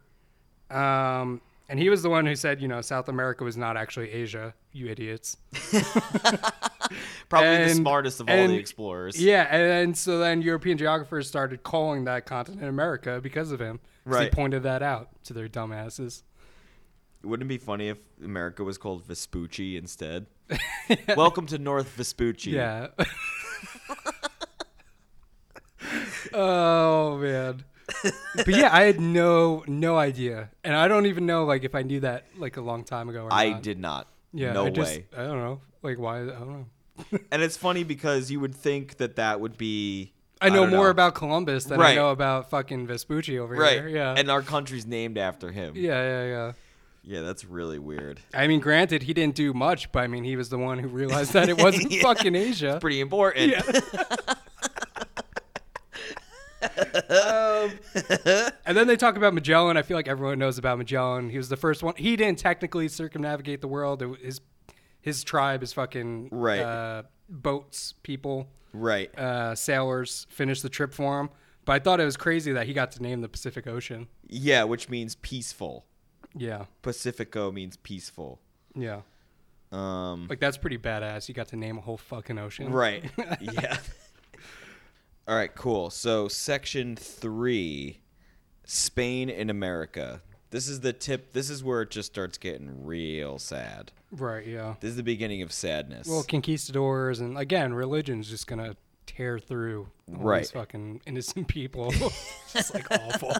um, and he was the one who said, you know, South America was not actually Asia. You idiots. probably the smartest of all and- the explorers Yeah, and then so then European geographers started calling that continent America because of him. Right. He pointed that out to their dumbasses. Wouldn't it be funny if America was called Vespucci instead? Welcome to North Vespucci. Yeah. oh man. but yeah, I had no no idea, and I don't even know like if I knew that like a long time ago or I not. did not. Yeah, no I just, way. I don't know, like why? I don't know. And it's funny because you would think that that would be. I know don't more about Columbus than I know about fucking Vespucci over right. here. Yeah. And our country's named after him. yeah, yeah, yeah. Yeah, that's really weird. I mean, granted, he didn't do much, but I mean, he was the one who realized that it wasn't Yeah. fucking Asia. Pretty important. Um, and then they talk about Magellan. I feel like everyone knows about Magellan. He was the first one. He didn't technically circumnavigate the world. It His his tribe is fucking Right. uh, boats people, right. uh, sailors finished the trip for him. But I thought it was crazy that he got to name the Pacific Ocean. Yeah, which means peaceful. Yeah, Pacifico means peaceful. yeah. Um, Like that's pretty badass. You got to name a whole fucking ocean. right. yeah. All right, cool. So, section three Spain in America. This is the tip. This is where it just starts getting real sad. Right. Yeah. This is the beginning of sadness. Well, conquistadors and again, religion's just gonna tear through all Right. these fucking innocent people. it's like awful.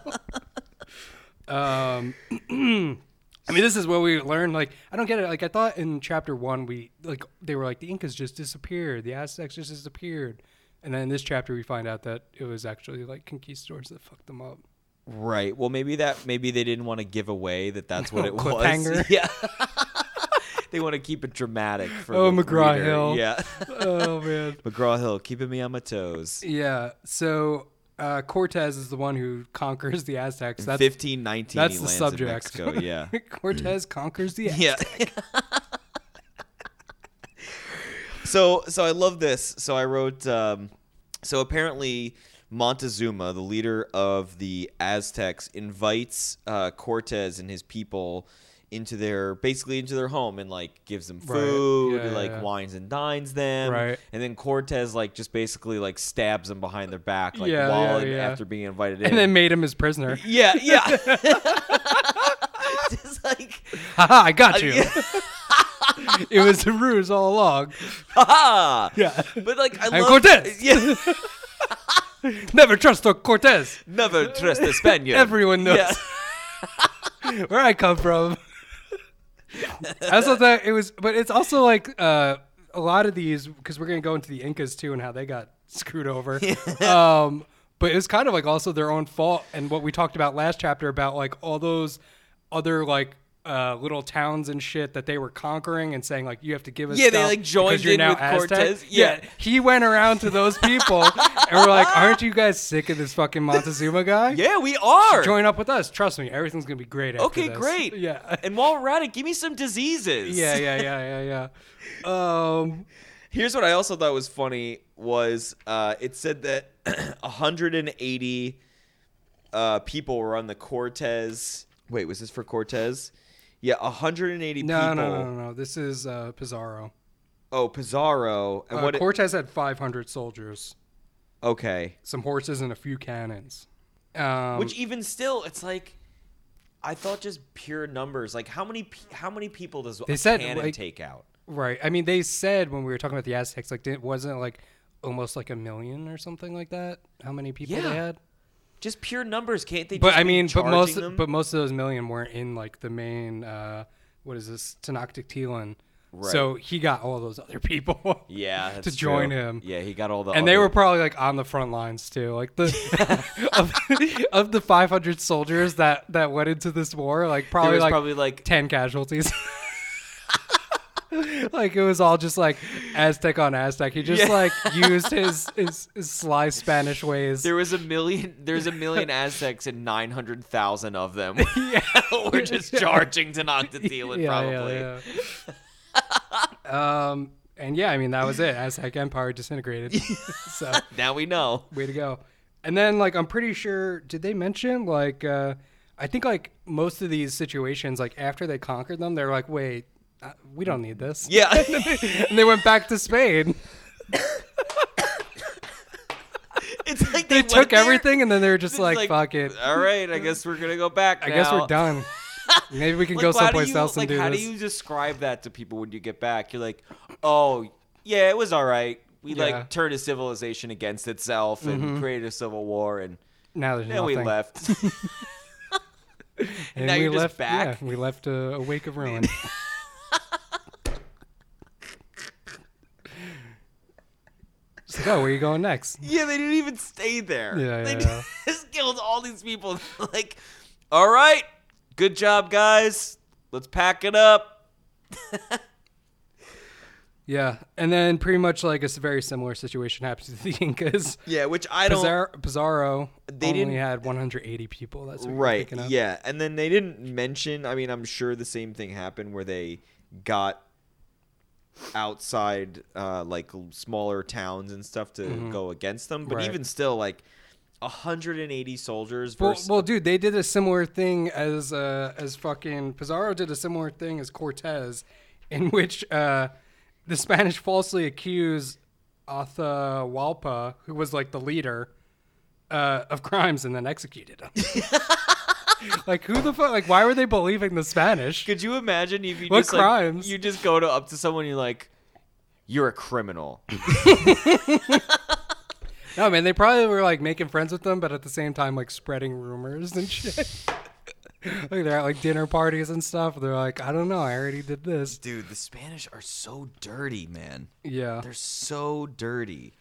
um, I mean, this is what we learned. Like, I don't get it. Like, I thought in chapter one, we like they were like the Incas just disappeared, the Aztecs just disappeared, and then in this chapter we find out that it was actually like conquistadors that fucked them up. right. Well, maybe that maybe they didn't want to give away that that's what it was. Yeah. they want to keep it dramatic for Oh, McGraw reader. Hill. Yeah. oh man. McGraw Hill, keeping me on my toes. Yeah. So uh, Cortez is the one who conquers the Aztecs. That's 1519 that's he the subject. in Mexico. Yeah. Cortez conquers the yeah. So so I love this. So I wrote um, so apparently Montezuma, the leader of the Aztecs, invites uh, Cortez and his people into their basically into their home and like gives them Right. food, Yeah, like yeah. wines and dines them. Right. And then Cortez like just basically like stabs them behind their back like Yeah, while yeah. after being invited in. and then made him his prisoner. yeah, yeah. just like Haha, I got you. it was a ruse all along. Ha! Yeah. But like I love Cortez. Yeah. Never trust a Cortez. Never trust a Spaniard. Everyone knows Yeah. where I come from. I also thought it was, but it's also like uh, a lot of these because we're gonna go into the Incas too and how they got screwed over. um, but it was kind of like also their own fault and what we talked about last chapter about like all those other like uh, little towns and shit that they were conquering and saying like you have to give us Yeah, they, like, joined you're in now with Aztec." Cortez. Yeah. he went around to those people and we're like, aren't you guys sick of this fucking Montezuma guy? Yeah, we are. Join up with us. Trust me, everything's gonna be great. After okay, this. great. Yeah. And while we're at it, give me some diseases. Yeah, yeah, yeah, yeah, yeah. Um, Here's what I also thought was funny was uh, it said that 180 uh, people were on the Cortez. Wait, was this for Cortez? Yeah, 180 no, people. no, no, no, no. This is uh, Pizarro. Oh, Pizarro. And Uh, what? it- Cortez had 500 soldiers, okay. some horses, and a few cannons. Um, Which even still, it's like I thought just pure numbers. Like how many how many people does They a said, cannon like- take out? right. I mean, they said when we were talking about the Aztecs, like, it wasn't like almost like a million or something like that. How many people Yeah. they had? Just pure numbers, can't they? But I mean, but most, them? but most of those million weren't in like the main. Uh, what is this? Tenochtitlan. Right. So he got all those other people. yeah, that's to join true. him. Yeah, he got all the and they were probably like on the front lines too like the of, of the 500 soldiers that that went into this war like probably like probably like 10 casualties like it was all just like aztec on aztec he just Yeah. like used his, his his sly spanish ways there was a million there's a million Aztecs and nine hundred thousand of them yeah were just charging to probably. yeah, yeah. um and yeah i mean that was it aztec empire disintegrated so Now we know. way to go and then like i'm pretty sure did they mention like uh i think like most of these situations like after they conquered them they're like wait uh, we don't need this Yeah. and they went back to spain it's like they went took everything and then they were just it's like, fuck it All right, I guess we're gonna go back. i guess we're done maybe we can Like, go someplace you- else and like, do how this How do you describe that to people when you get back? You're like, oh, yeah, it was all right. We Yeah. like turned a civilization against itself and Mhm. created a civil war, and now there's then we left. and now we you're just left back. yeah we left a, a wake of ruin It's like, oh, where are you going next? yeah, they didn't even stay there. Yeah, they yeah, just killed all these people. like, all right, good job, guys. Let's pack it up. Yeah, and then pretty much like a very similar situation happens to the Incas. Yeah, which I don't. Pizarro, Pizarro They only didn't- had 180 people. That's what right yeah and then they didn't mention i mean i'm sure the same thing happened where they got outside uh like smaller towns and stuff to go against them but Mm-hmm. Right. even still like 180 soldiers Well, versus well, dude, they did a similar thing as uh, as fucking Pizarro did a similar thing as Cortez, in which uh, the Spanish falsely accused Atahualpa, who was like the leader, uh, of crimes and then executed him. like who the fuck? Like why were they believing the Spanish? Could you imagine if you What just like, crimes? you just go to up to someone you're like, you're a criminal. No, man, they probably were like making friends with them, but at the same time like spreading rumors and shit. like they're at like dinner parties and stuff. They're like, I don't know, I already did this. Dude, the Spanish are so dirty, man. Yeah. They're so dirty.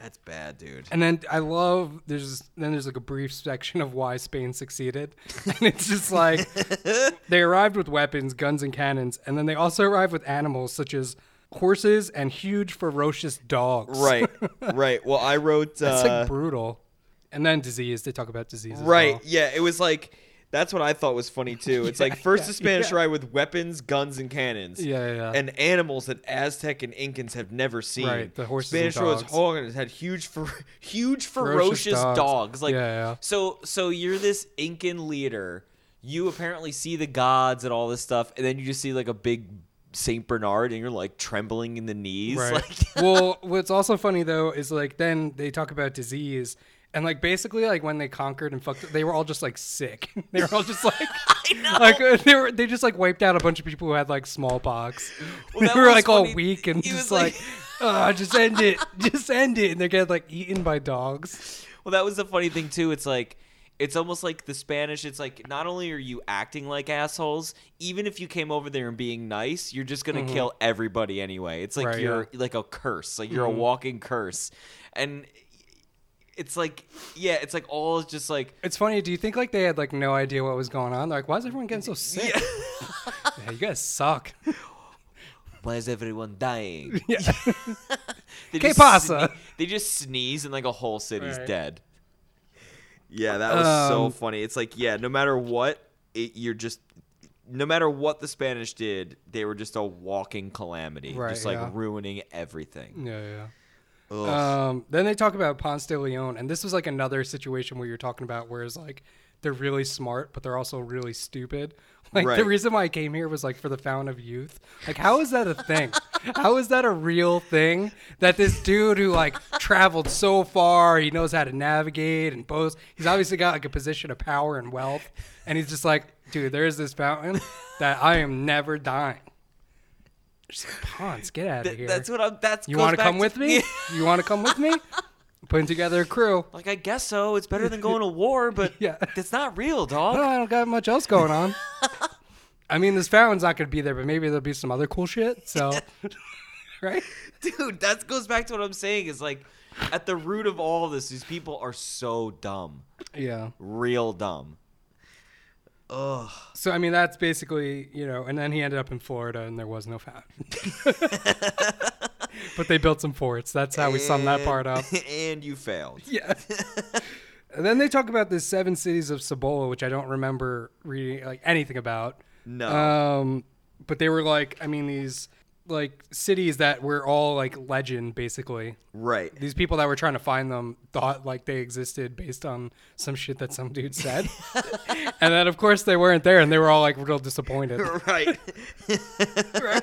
That's bad, dude. And then I love there's then there's like a brief section of why Spain succeeded, and it's just like they arrived with weapons, guns, and cannons, and then they also arrived with animals such as horses and huge ferocious dogs. Right, right. Well, I wrote. That's uh, like brutal. And then disease. They talk about disease. As Right. well. Yeah, it was like that's what I thought was funny too. It's like first yeah, the Spanish yeah. arrived with weapons, guns, and cannons. Yeah, yeah, yeah. And animals that Aztec and Incans have never seen. Right, the horses Spanish hogs had huge, fer- huge Ferocious ferocious, dogs. dogs. Like, Yeah, yeah. so, so you're this Incan leader. You apparently see the gods and all this stuff, and then you just see like a big Saint Bernard, and you're like trembling in the knees. Right. Like, well, what's also funny though is like then they talk about disease and like basically like when they conquered and fucked, they were all just like sick. they were all just like, like uh, they were they just like wiped out a bunch of people who had like smallpox. Well, they were like all weak and just like, like- oh, just end it, just end it, and they get like eaten by dogs. Well, that was the funny thing too. It's like it's almost like the Spanish. It's like not only are you acting like assholes, even if you came over there and being nice, you're just gonna kill everybody anyway. It's like Mm-hmm. Right, you're yeah. Mm-hmm. like a curse. Like you're a walking curse, and it's like yeah, it's like all just like It's funny. Do you think like they had like no idea what was going on? They're like, why is everyone getting so sick? Yeah, you guys suck. why is everyone dying? yeah. They ¿Qué just pasa? sne- they just sneeze and like a whole city's Right. dead. Yeah, that was so Um, funny. It's like, yeah, no matter what, it, you're just, no matter what the Spanish did, they were just a walking calamity, Right, just like yeah. ruining everything. Yeah, yeah. Um, then they talk about Ponce de Leon, and this was like another situation where you're talking about whereas like they're really smart, but they're also really stupid. Like the reason why I came here was like for the fountain of youth. Like, how is that a thing? how is that a real thing? That this dude who like traveled so far, he knows how to navigate and boast. He's obviously got like a position of power and wealth, and he's just like, dude, there's this fountain that I am never dying. Just like, Ponce, get out of Th- here. that's what I'm. That's You want to come with me? you want to come with me? Putting together a crew. Like I guess so. It's better than going to war, but Yeah. it's not real, dog. No, I don't got much else going on. I mean, this fountain's not going to be there, but maybe there'll be some other cool shit. So, right? Dude, that goes back to what I'm saying. Is like, at the root of all of this, these people are so dumb, Yeah. real dumb. Ugh. So, I mean, that's basically, you know, and then he ended up in Florida and there was no fountain. but they built some forts. That's how we sum that part up. and you failed. Yeah. and then they talk about the seven cities of Cibola, which I don't remember reading like anything about. No. Um, but they were like, I mean, these like cities that were all like legend, basically. right. These people that were trying to find them thought like they existed based on some shit that some dude said. and then, of course, they weren't there and they were all like real disappointed. right. Right.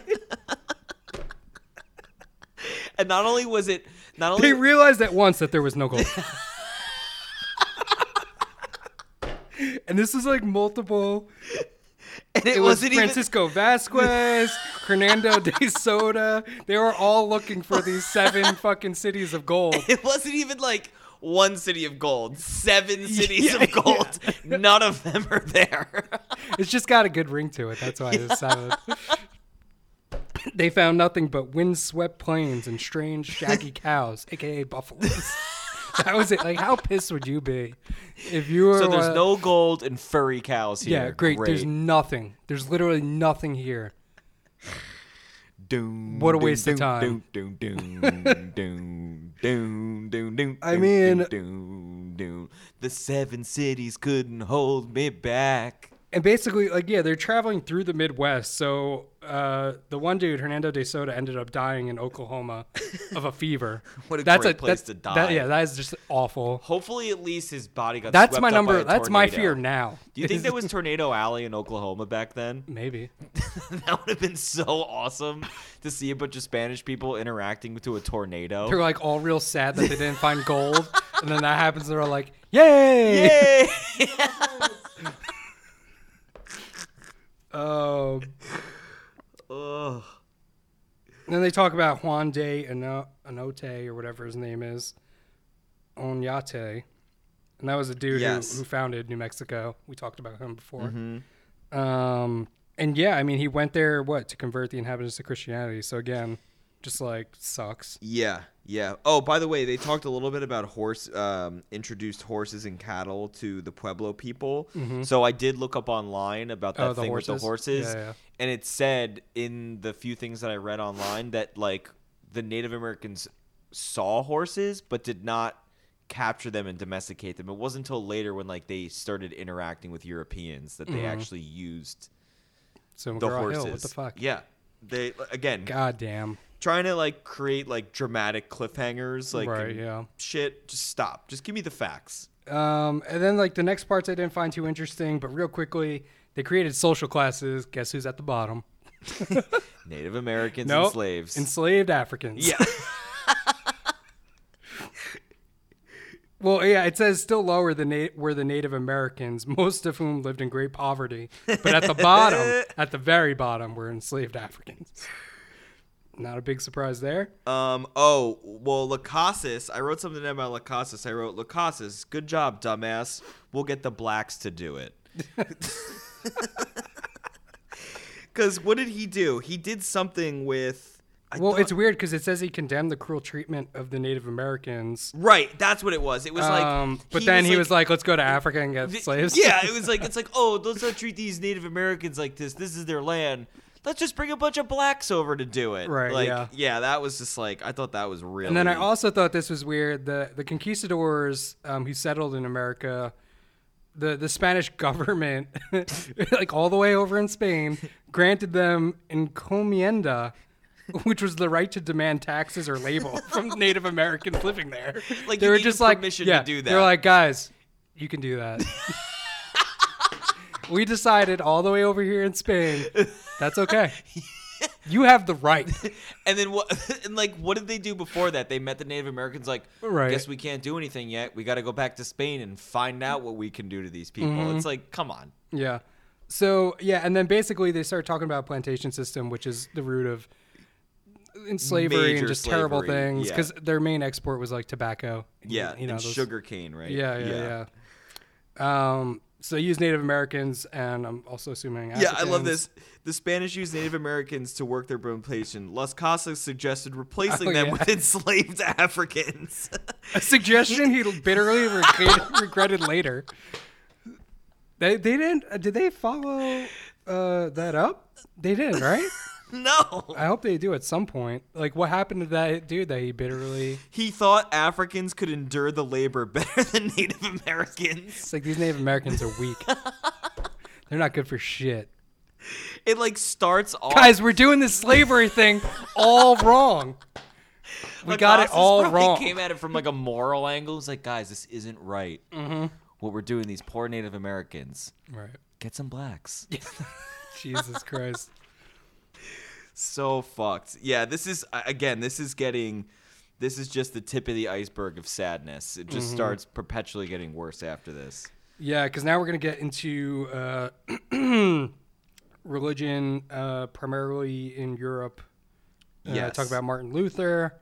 And not only was it not only They realized at once that there was no gold. and this is like multiple. And it, It was wasn't even Francisco Vasquez, Hernando de Soto. They were all looking for these seven fucking cities of gold. it wasn't even like one city of gold, seven cities Yeah, of gold. None of them are there. It's just got a good ring to it. That's why it sounded. They found nothing but windswept plains and strange, shaggy cows, aka buffaloes. that was it. Like, how pissed would you be if you were? so there's uh, no gold and furry cows here. Yeah, great. There's nothing. There's literally nothing here. Doom, What a doom, waste of time. Doom, doom, doom, doom, doom, doom, doom, I mean- doom, doom, doom. the seven cities couldn't hold me back. And basically, like, yeah, they're traveling through the Midwest. So uh, the one dude, Hernando de Soto, ended up dying in Oklahoma of a fever. What a that's great place that's- to that- die. yeah, that is just awful. Hopefully, at least his body got. That's swept my up by number. a That's my fear now. Do you think there was Tornado Alley in Oklahoma back then? maybe? that would have been so awesome to see a bunch of Spanish people interacting to a tornado. They're like all real sad that they didn't find gold, and then that happens. They're all like, "Yay!" Yay! Um, Ugh. then they talk about Juan de Ano- Anote or whatever his name is, Oñate, and that was a dude Yes. who, who founded New Mexico. We talked about him before. Mhm. Um, and yeah, I mean, he went there what to convert the inhabitants to Christianity. So again, just like sucks. Yeah, yeah. Oh, by the way, they talked a little bit about horse, um, introduced horses and cattle to the Pueblo people. So I did look up online about that Mm-hmm. Oh, the thing with the horses? horses, Yeah, yeah. and it said in the few things that I read online that like the Native Americans saw horses but did not capture them and domesticate them. It wasn't until later when like they started interacting with Europeans that they Mhm. actually used So the McGraw horses. Hill, what the fuck? Yeah. They again God damn. Trying to like create like dramatic cliffhangers like right. Yeah. shit just stop just give me the facts Um, and then like the next parts I didn't find too interesting, but real quickly they created social classes. Guess who's at the bottom? native americans Nope. and slaves Enslaved Africans. yeah Well, yeah, it says still lower than na- were the Native Americans, most of whom lived in great poverty. But at the bottom, at the very bottom, were enslaved Africans. Not a big surprise there. um oh well Las Casas i wrote something about Las Casas i wrote Las Casas good job dumbass we'll get the blacks to do it because what did he do he did something with I well, thought- it's weird because it says he condemned the cruel treatment of the Native Americans. right that's what it was it was like um, but then he was like, "Let's go to Africa and get Th- slaves." Yeah, it was like it's like, oh, let's not treat these Native Americans like this. This is their land. Let's just bring a bunch of blacks over to do it. Right, Like, yeah. that was just like I thought that was really. And then I also thought this was weird. The the conquistadors um, who settled in America, the the Spanish government, like all the way over in Spain, granted them encomienda, which was the right to demand taxes or labor from Native Americans living there. Like, they were just like, permission to yeah, do They were that. like, guys, you can do that. We decided all the way over here in Spain, that's okay. You have the right. and then what? And like, what did they do before that? They met the Native Americans. Like, Right. guess we can't do anything yet. We got to go back to Spain and find out what we can do to these people. Mm-hmm. It's like, come on. Yeah. So yeah, and then basically they start talking about plantation system, which is the root of in slavery Major and just terrible slavery, things. yeah. Because their main export was like tobacco. Yeah, you know and those- sugar cane, right? Yeah, yeah, yeah. Um, so use Native Americans, and I'm also assuming. Yeah, I love this. The Spanish used Native Americans to work their plantation. Las Casas suggested replacing Oh, them yeah. with enslaved Africans. A suggestion he bitterly regretted, regretted later. They they didn't. uh, Did they follow uh, that up? They didn't, right? no. I hope they do at some point. Like, what happened to that dude that he bitterly? He thought Africans could endure the labor better than Native Americans. It's like these Native Americans are weak. They're not good for shit. It like starts off. Guys, we're doing this slavery thing all wrong. We got it all wrong. Came at it from like a moral angle. It's like, guys, this isn't right. Mm-hmm. What we're doing, these poor Native Americans. Right. Get some blacks. Jesus Christ. So fucked. Yeah, this is again. This is getting. This is just the tip of the iceberg of sadness. It Mm-hmm. just starts perpetually getting worse after this. Yeah, because now we're gonna get into uh, religion, uh, primarily in Europe. Uh, Yes. Talk about Martin Luther.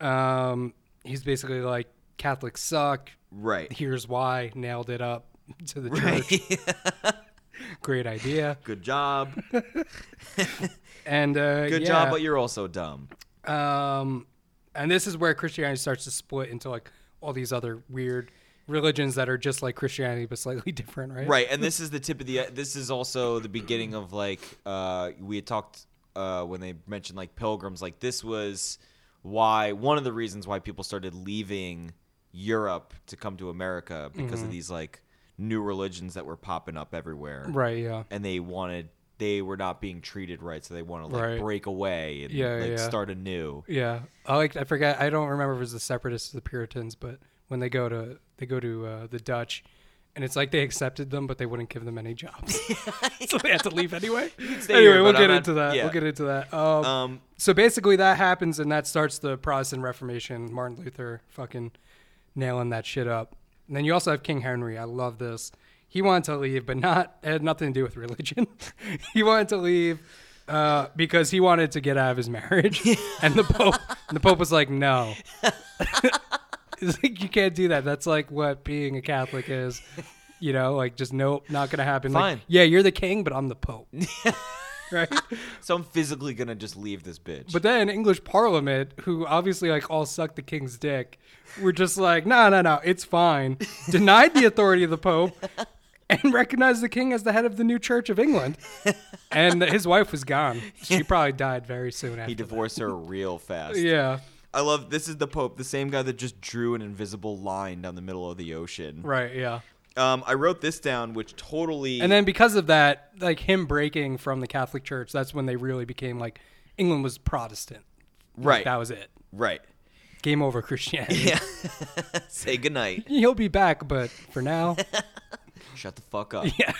Um, he's basically like Catholics suck. Right. Here's why. Nailed it up to the church. Right. Great idea. Good job. And uh, Good yeah. job, but you're also dumb. Um, and this is where Christianity starts to split into like all these other weird religions that are just like Christianity but slightly different, right? Right, and this is the tip of the. This is also the beginning of like uh, we had talked uh, when they mentioned like pilgrims. Like this was why one of the reasons why people started leaving Europe to come to America because of these like new religions that were popping up everywhere, Right. Yeah. and they wanted they were not being treated right, so they want to like Right. break away and Yeah, like yeah. start anew. Yeah. I like. I forget. I don't remember if it was the Separatists or the Puritans, but when they go to they go to uh, the Dutch. And it's like they accepted them, but they wouldn't give them any jobs, so they had to leave anyway. Anyway, here, we'll get into that. We'll get into that. Um, so basically that happens and that starts the Protestant Reformation. Martin Luther fucking nailing that shit up. And then you also have King Henry. I love this. he wanted to leave, but not it had nothing to do with religion. he wanted to leave uh, because he wanted to get out of his marriage, and the pope and the pope was like, no. It's like you can't do that. That's like what being a Catholic is. You know, like just nope, not gonna happen. Like, Fine. yeah, you're the king, but I'm the pope. right? So I'm physically gonna just leave this bitch. But then English Parliament, who obviously like all suck the king's dick, were just like, no, no, no, it's fine. Denied the authority of the Pope and recognized the king as the head of the new Church of England. And his wife was gone. She probably died very soon after. he divorced her real fast. Yeah, I love this is the Pope, the same guy that just drew an invisible line down the middle of the ocean. right, yeah. Um, I wrote this down, which totally And then because of that, like him breaking from the Catholic Church, that's when they really became like England was Protestant. Like, right, that was it. right. Game over Christianity. Yeah. Say goodnight. He'll be back, but for now, Shut the fuck up. yeah.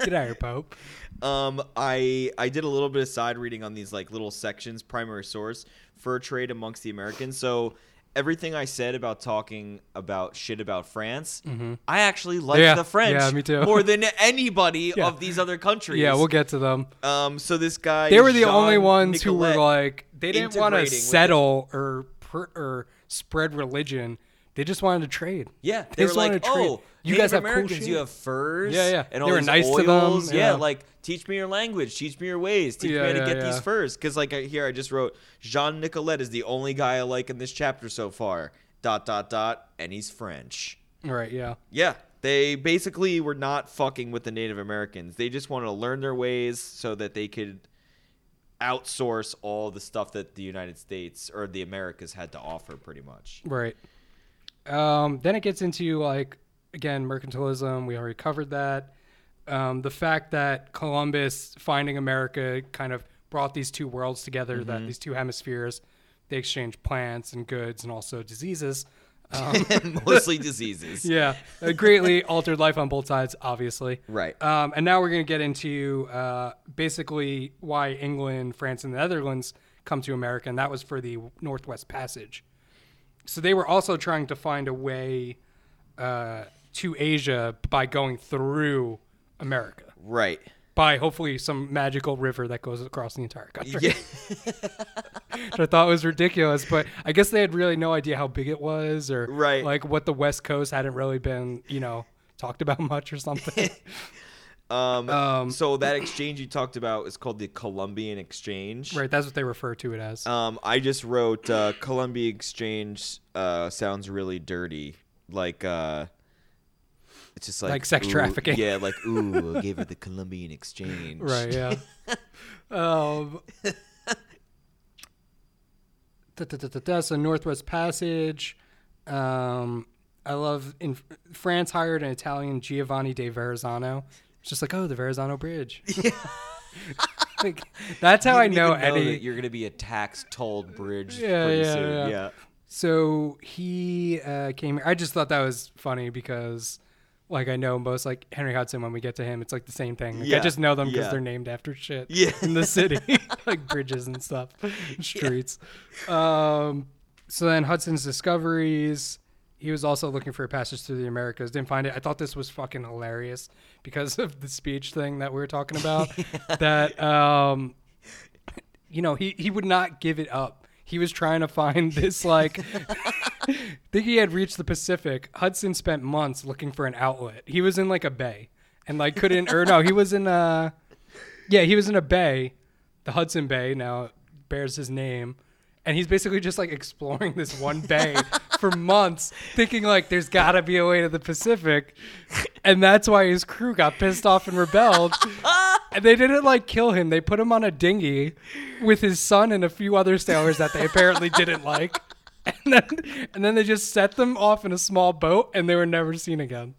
Get out of here, Pope. Um, I I did a little bit of side reading on these like little sections. Primary source fur trade amongst the Americans. So everything I said about talking about shit about France, I actually like Mm-hmm. Yeah, the French yeah, more than anybody Yeah. of these other countries. Yeah, we'll get to them. Um, so this guy, They were the Jean only ones who were like they didn't want to settle or pr- or spread religion. They just wanted to trade. Yeah, They they were like. "Oh, You Native guys have cool Americans, shit." you have furs, Yeah, yeah. and They all were these nice to them, oils. yeah. Yeah, like teach me your language, teach me your ways, teach Yeah, me how to yeah, get these furs." Because like here, I just wrote Jean Nicolet is the only guy I like in this chapter so far. Dot dot dot, and he's French. Right. Yeah. Yeah, they basically were not fucking with the Native Americans. They just wanted to learn their ways so that they could outsource all the stuff that the United States or the Americas had to offer, pretty much. Right. Um, then it gets into like again mercantilism. We already covered that. Um, the fact that Columbus finding America kind of brought these two worlds together. Mm-hmm. That these two hemispheres they exchange plants and goods and also diseases. Um, Mostly diseases. yeah, it greatly altered life on both sides, obviously. Right. Um, and now we're going to get into uh, basically why England, France, and the Netherlands come to America, and that was for the Northwest Passage. So they were also trying to find a way uh, to Asia by going through America, Right. by hopefully some magical river that goes across the entire country. Yeah. Which I thought was ridiculous, but I guess they had really no idea how big it was, or Right. like what the West Coast hadn't really been, you know, talked about much or something. Um, Um, so that exchange you talked about is called the Columbian Exchange. right, that's what they refer to it as. Um, I just wrote uh, Columbia Exchange uh, sounds really dirty. Like uh, it's just like Like sex ooh, trafficking. Yeah, like ooh, I gave her the Columbian Exchange. Right. Yeah. um. da, da, da, da, da, so Northwest Passage. Um, I love in France hired an Italian Giovanni de Verrazano. It's just like, oh, the Verrazano Bridge. Yeah. like, that's how I know know any. you're gonna be a tax tolled bridge Yeah, pretty yeah, soon. yeah. Yeah. So he uh, came here. I just thought that was funny because, like, I know most like Henry Hudson. When we get to him, it's like the same thing. Like, I just know them because yeah. they're named after shit. Yeah. in the city, like bridges and stuff, streets. Um, so then Hudson's discoveries. He was also looking for a passage through the Americas. Didn't find it. I thought this was fucking hilarious because of the speech thing that we were talking about. that um, you know, he, he would not give it up. He was trying to find this like I think he had reached the Pacific. Hudson spent months looking for an outlet. He was in like a bay and like couldn't or no, he was in a yeah, he was in a bay, the Hudson Bay now bears his name. And he's basically just like exploring this one bay for months, thinking like there's gotta be a way to the Pacific. And that's why his crew got pissed off and rebelled. And they didn't like kill him. They put him on a dinghy with his son and a few other sailors that they apparently didn't like. And then, and then they just set them off in a small boat and they were never seen again.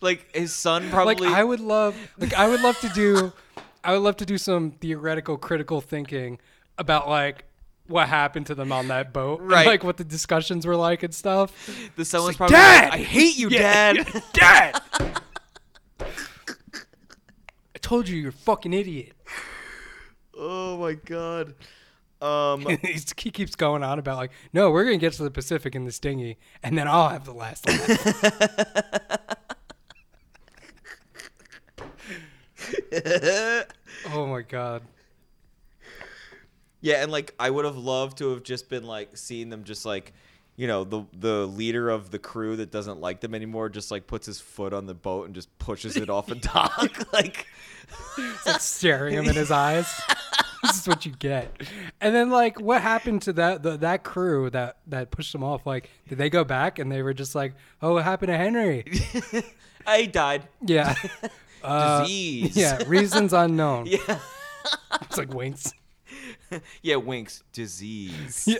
Like his son probably. Like I would love like I would love to do I would love to do some theoretical critical thinking about like what happened to them on that boat. and, Right. like what the discussions were like and stuff. the was like, probably. "Dad!" Like, I hate you, Yeah, Dad. yeah, Dad. I told you you're a fucking idiot. oh my god. Um. He keeps going on about like, no, we're gonna get to the Pacific in this dinghy, and then I'll have the last laugh. Oh my god. Yeah, and like I would have loved to have just been like seeing them just like you know, the the leader of the crew that doesn't like them anymore just like puts his foot on the boat and just pushes it off a dock. like like staring him in his eyes. this is what you get. And then like what happened to that the, that crew that that pushed them off? Like did they go back and they were just like, "Oh, what happened to Henry?" I died. Yeah. Uh, Disease. yeah, reasons unknown. Yeah. It's like winks. Yeah, winks. Disease.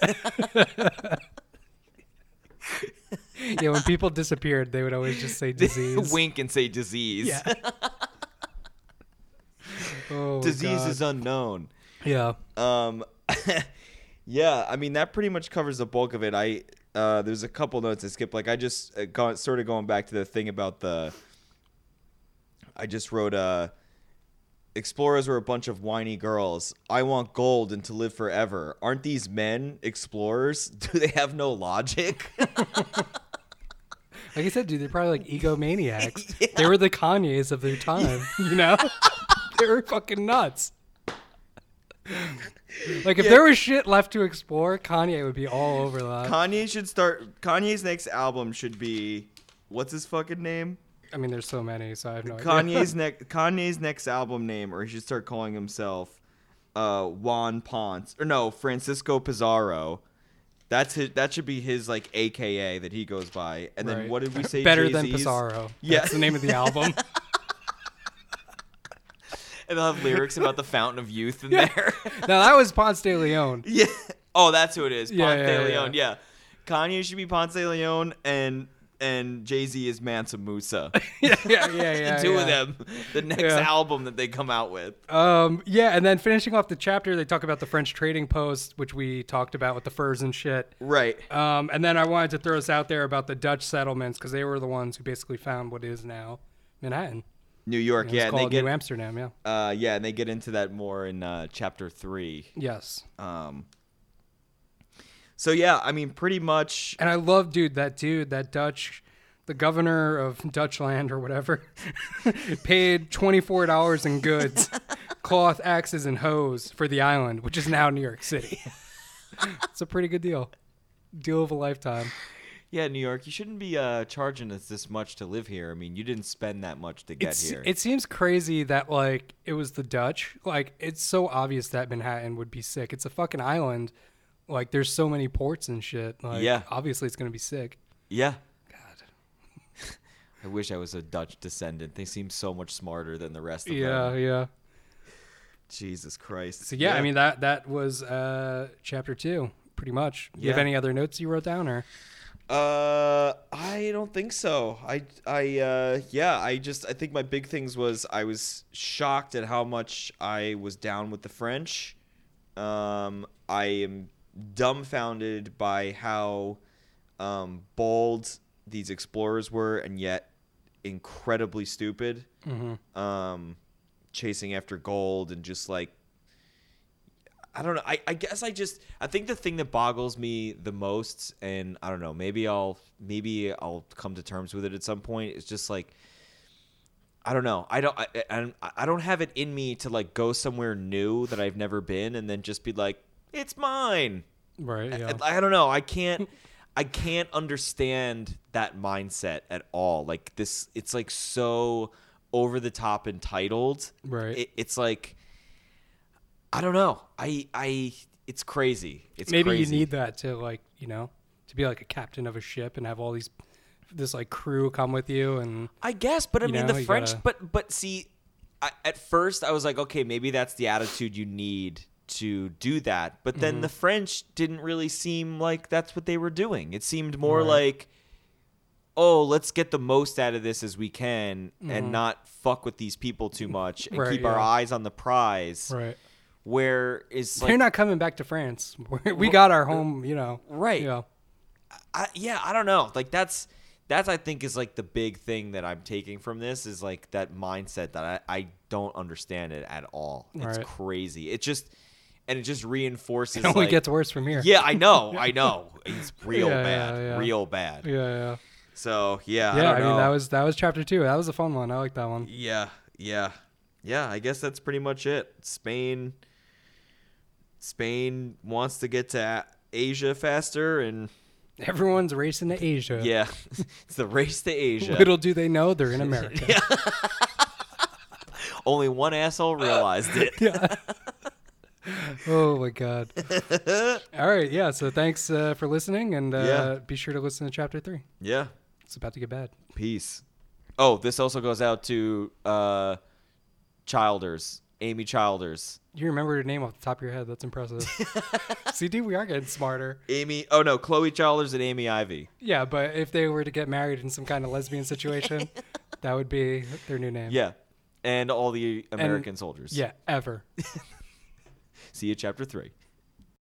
Yeah, yeah, when people disappeared, they would always just say disease. Wink and say disease. Yeah. Oh, disease God. is unknown. Yeah. Um, yeah, I mean that pretty much covers the bulk of it. I uh, there's a couple notes I skipped. Like I just uh, go, sort of going back to the thing about the. I just wrote uh, explorers were a bunch of whiny girls. I want gold and to live forever. Aren't these men explorers? Do they have no logic? Like I said, dude, they're probably like egomaniacs. They were the Kanye's of their time, you know? they were fucking nuts. Like if Yeah. there was shit left to explore, Kanye would be all over that. Kanye should start. Kanye's next album should be, what's his fucking name? I mean, there's so many, so I have no idea. Kanye's next Kanye's next album name, or he should start calling himself uh, Juan Ponce, or no, Francisco Pizarro. That's his. That should be his like AKA that he goes by. And then Right. what did we say? Better than Jay-Z's? Pizarro. Yeah. That's the name of the album. And they'll have lyrics about the Fountain of Youth in Yeah. there. now that was Ponce de Leon. yeah. Oh, that's who it is. Ponce Yeah, yeah, de. Leon. Yeah. Kanye should be Ponce de Leon, and and Jay Z is Mansa Musa. yeah, yeah, yeah, yeah. the two yeah. of them. The next Yeah. album that they come out with. Um, yeah, and then finishing off the chapter, they talk about the French trading post, which we talked about with the furs and shit. Right. Um, and then I wanted to throw this out there about the Dutch settlements because they were the ones who basically found what is now Manhattan. New York. Yeah. And they get New Amsterdam. Yeah. Uh, yeah, and they get into that more in uh, chapter three. Yes. Um, so yeah, I mean, pretty much. And I love, dude, that dude, that Dutch, the governor of Dutchland or whatever, paid twenty four dollars in goods, cloth, axes, and hoes for the island, which is now New York City. it's a pretty good deal. Deal of a lifetime. Yeah, New York, you shouldn't be uh, charging us this much to live here. I mean, you didn't spend that much to get It's, here. it seems crazy that like it was the Dutch. Like it's so obvious that Manhattan would be sick. It's a fucking island. Like there's so many ports and shit. Like Yeah. obviously it's gonna be sick. yeah. God. I wish I was a Dutch descendant. They seem so much smarter than the rest of Yeah, them. yeah. Yeah. Jesus Christ. So yeah, I mean that that was uh chapter two, pretty much. You have any other notes you wrote down or Uh, I don't think so. I, I, uh, yeah, I just, I think my big things was I was shocked at how much I was down with the French. Um, I am dumbfounded by how, um, bold these explorers were and yet incredibly stupid. mm-hmm. Um, chasing after gold and just like I don't know. I, I guess I just I think the thing that boggles me the most, and I don't know, maybe I'll maybe I'll come to terms with it at some point. Is just like I don't know. I don't I, I, I don't have it in me to like go somewhere new that I've never been and then just be like, it's mine. Right, yeah. I, I don't know. I can't. I can't understand that mindset at all. Like this, it's like so over the top entitled. Right. It, it's like I don't know. I I it's crazy. It's Maybe crazy. you need that to like, you know, to be like a captain of a ship and have all these this like crew come with you and I guess, but I mean know, the French. gotta- But but see, I, at first I was like, okay, maybe that's the attitude you need to do that. But then Mm-hmm. the French didn't really seem like that's what they were doing. It seemed more Right. like, oh, let's get the most out of this as we can and not fuck with these people too much and Mm-hmm. Right, keep our eyes on the prize. right. Where is They're like, not coming back to France. we got our home, you know. Right. You know. I, yeah, I don't know. Like that's that's I think is like the big thing that I'm taking from this is like that mindset that I, I don't understand it at all. It's Right. crazy. It just and it just reinforces It only like, gets worse from here. Yeah, I know, I know. It's real Yeah, bad. yeah, yeah. Real bad. Yeah, yeah. So yeah, I Yeah, don't I, know. mean that was that was chapter two. That was a fun one. I like that one. Yeah, yeah. yeah, I guess that's pretty much it. Spain Spain wants to get to Asia faster and Everyone's racing to Asia. yeah, it's the race to Asia. Little do they know they're in America. Only one asshole realized it. yeah. Oh my god. All right, yeah. So thanks uh, for listening, and uh, Yeah. be sure to listen to chapter three. Yeah. It's about to get bad. Peace. Oh, this also goes out to uh Childers, Amy Childers. You remember her name off the top of your head. That's impressive. See, dude, we are getting smarter. Amy Oh no, Chloe Childers and Amy Ivy. Yeah, but if they were to get married in some kind of lesbian situation, that would be their new name. Yeah. And all the American soldiers. Yeah, ever. See you chapter 3.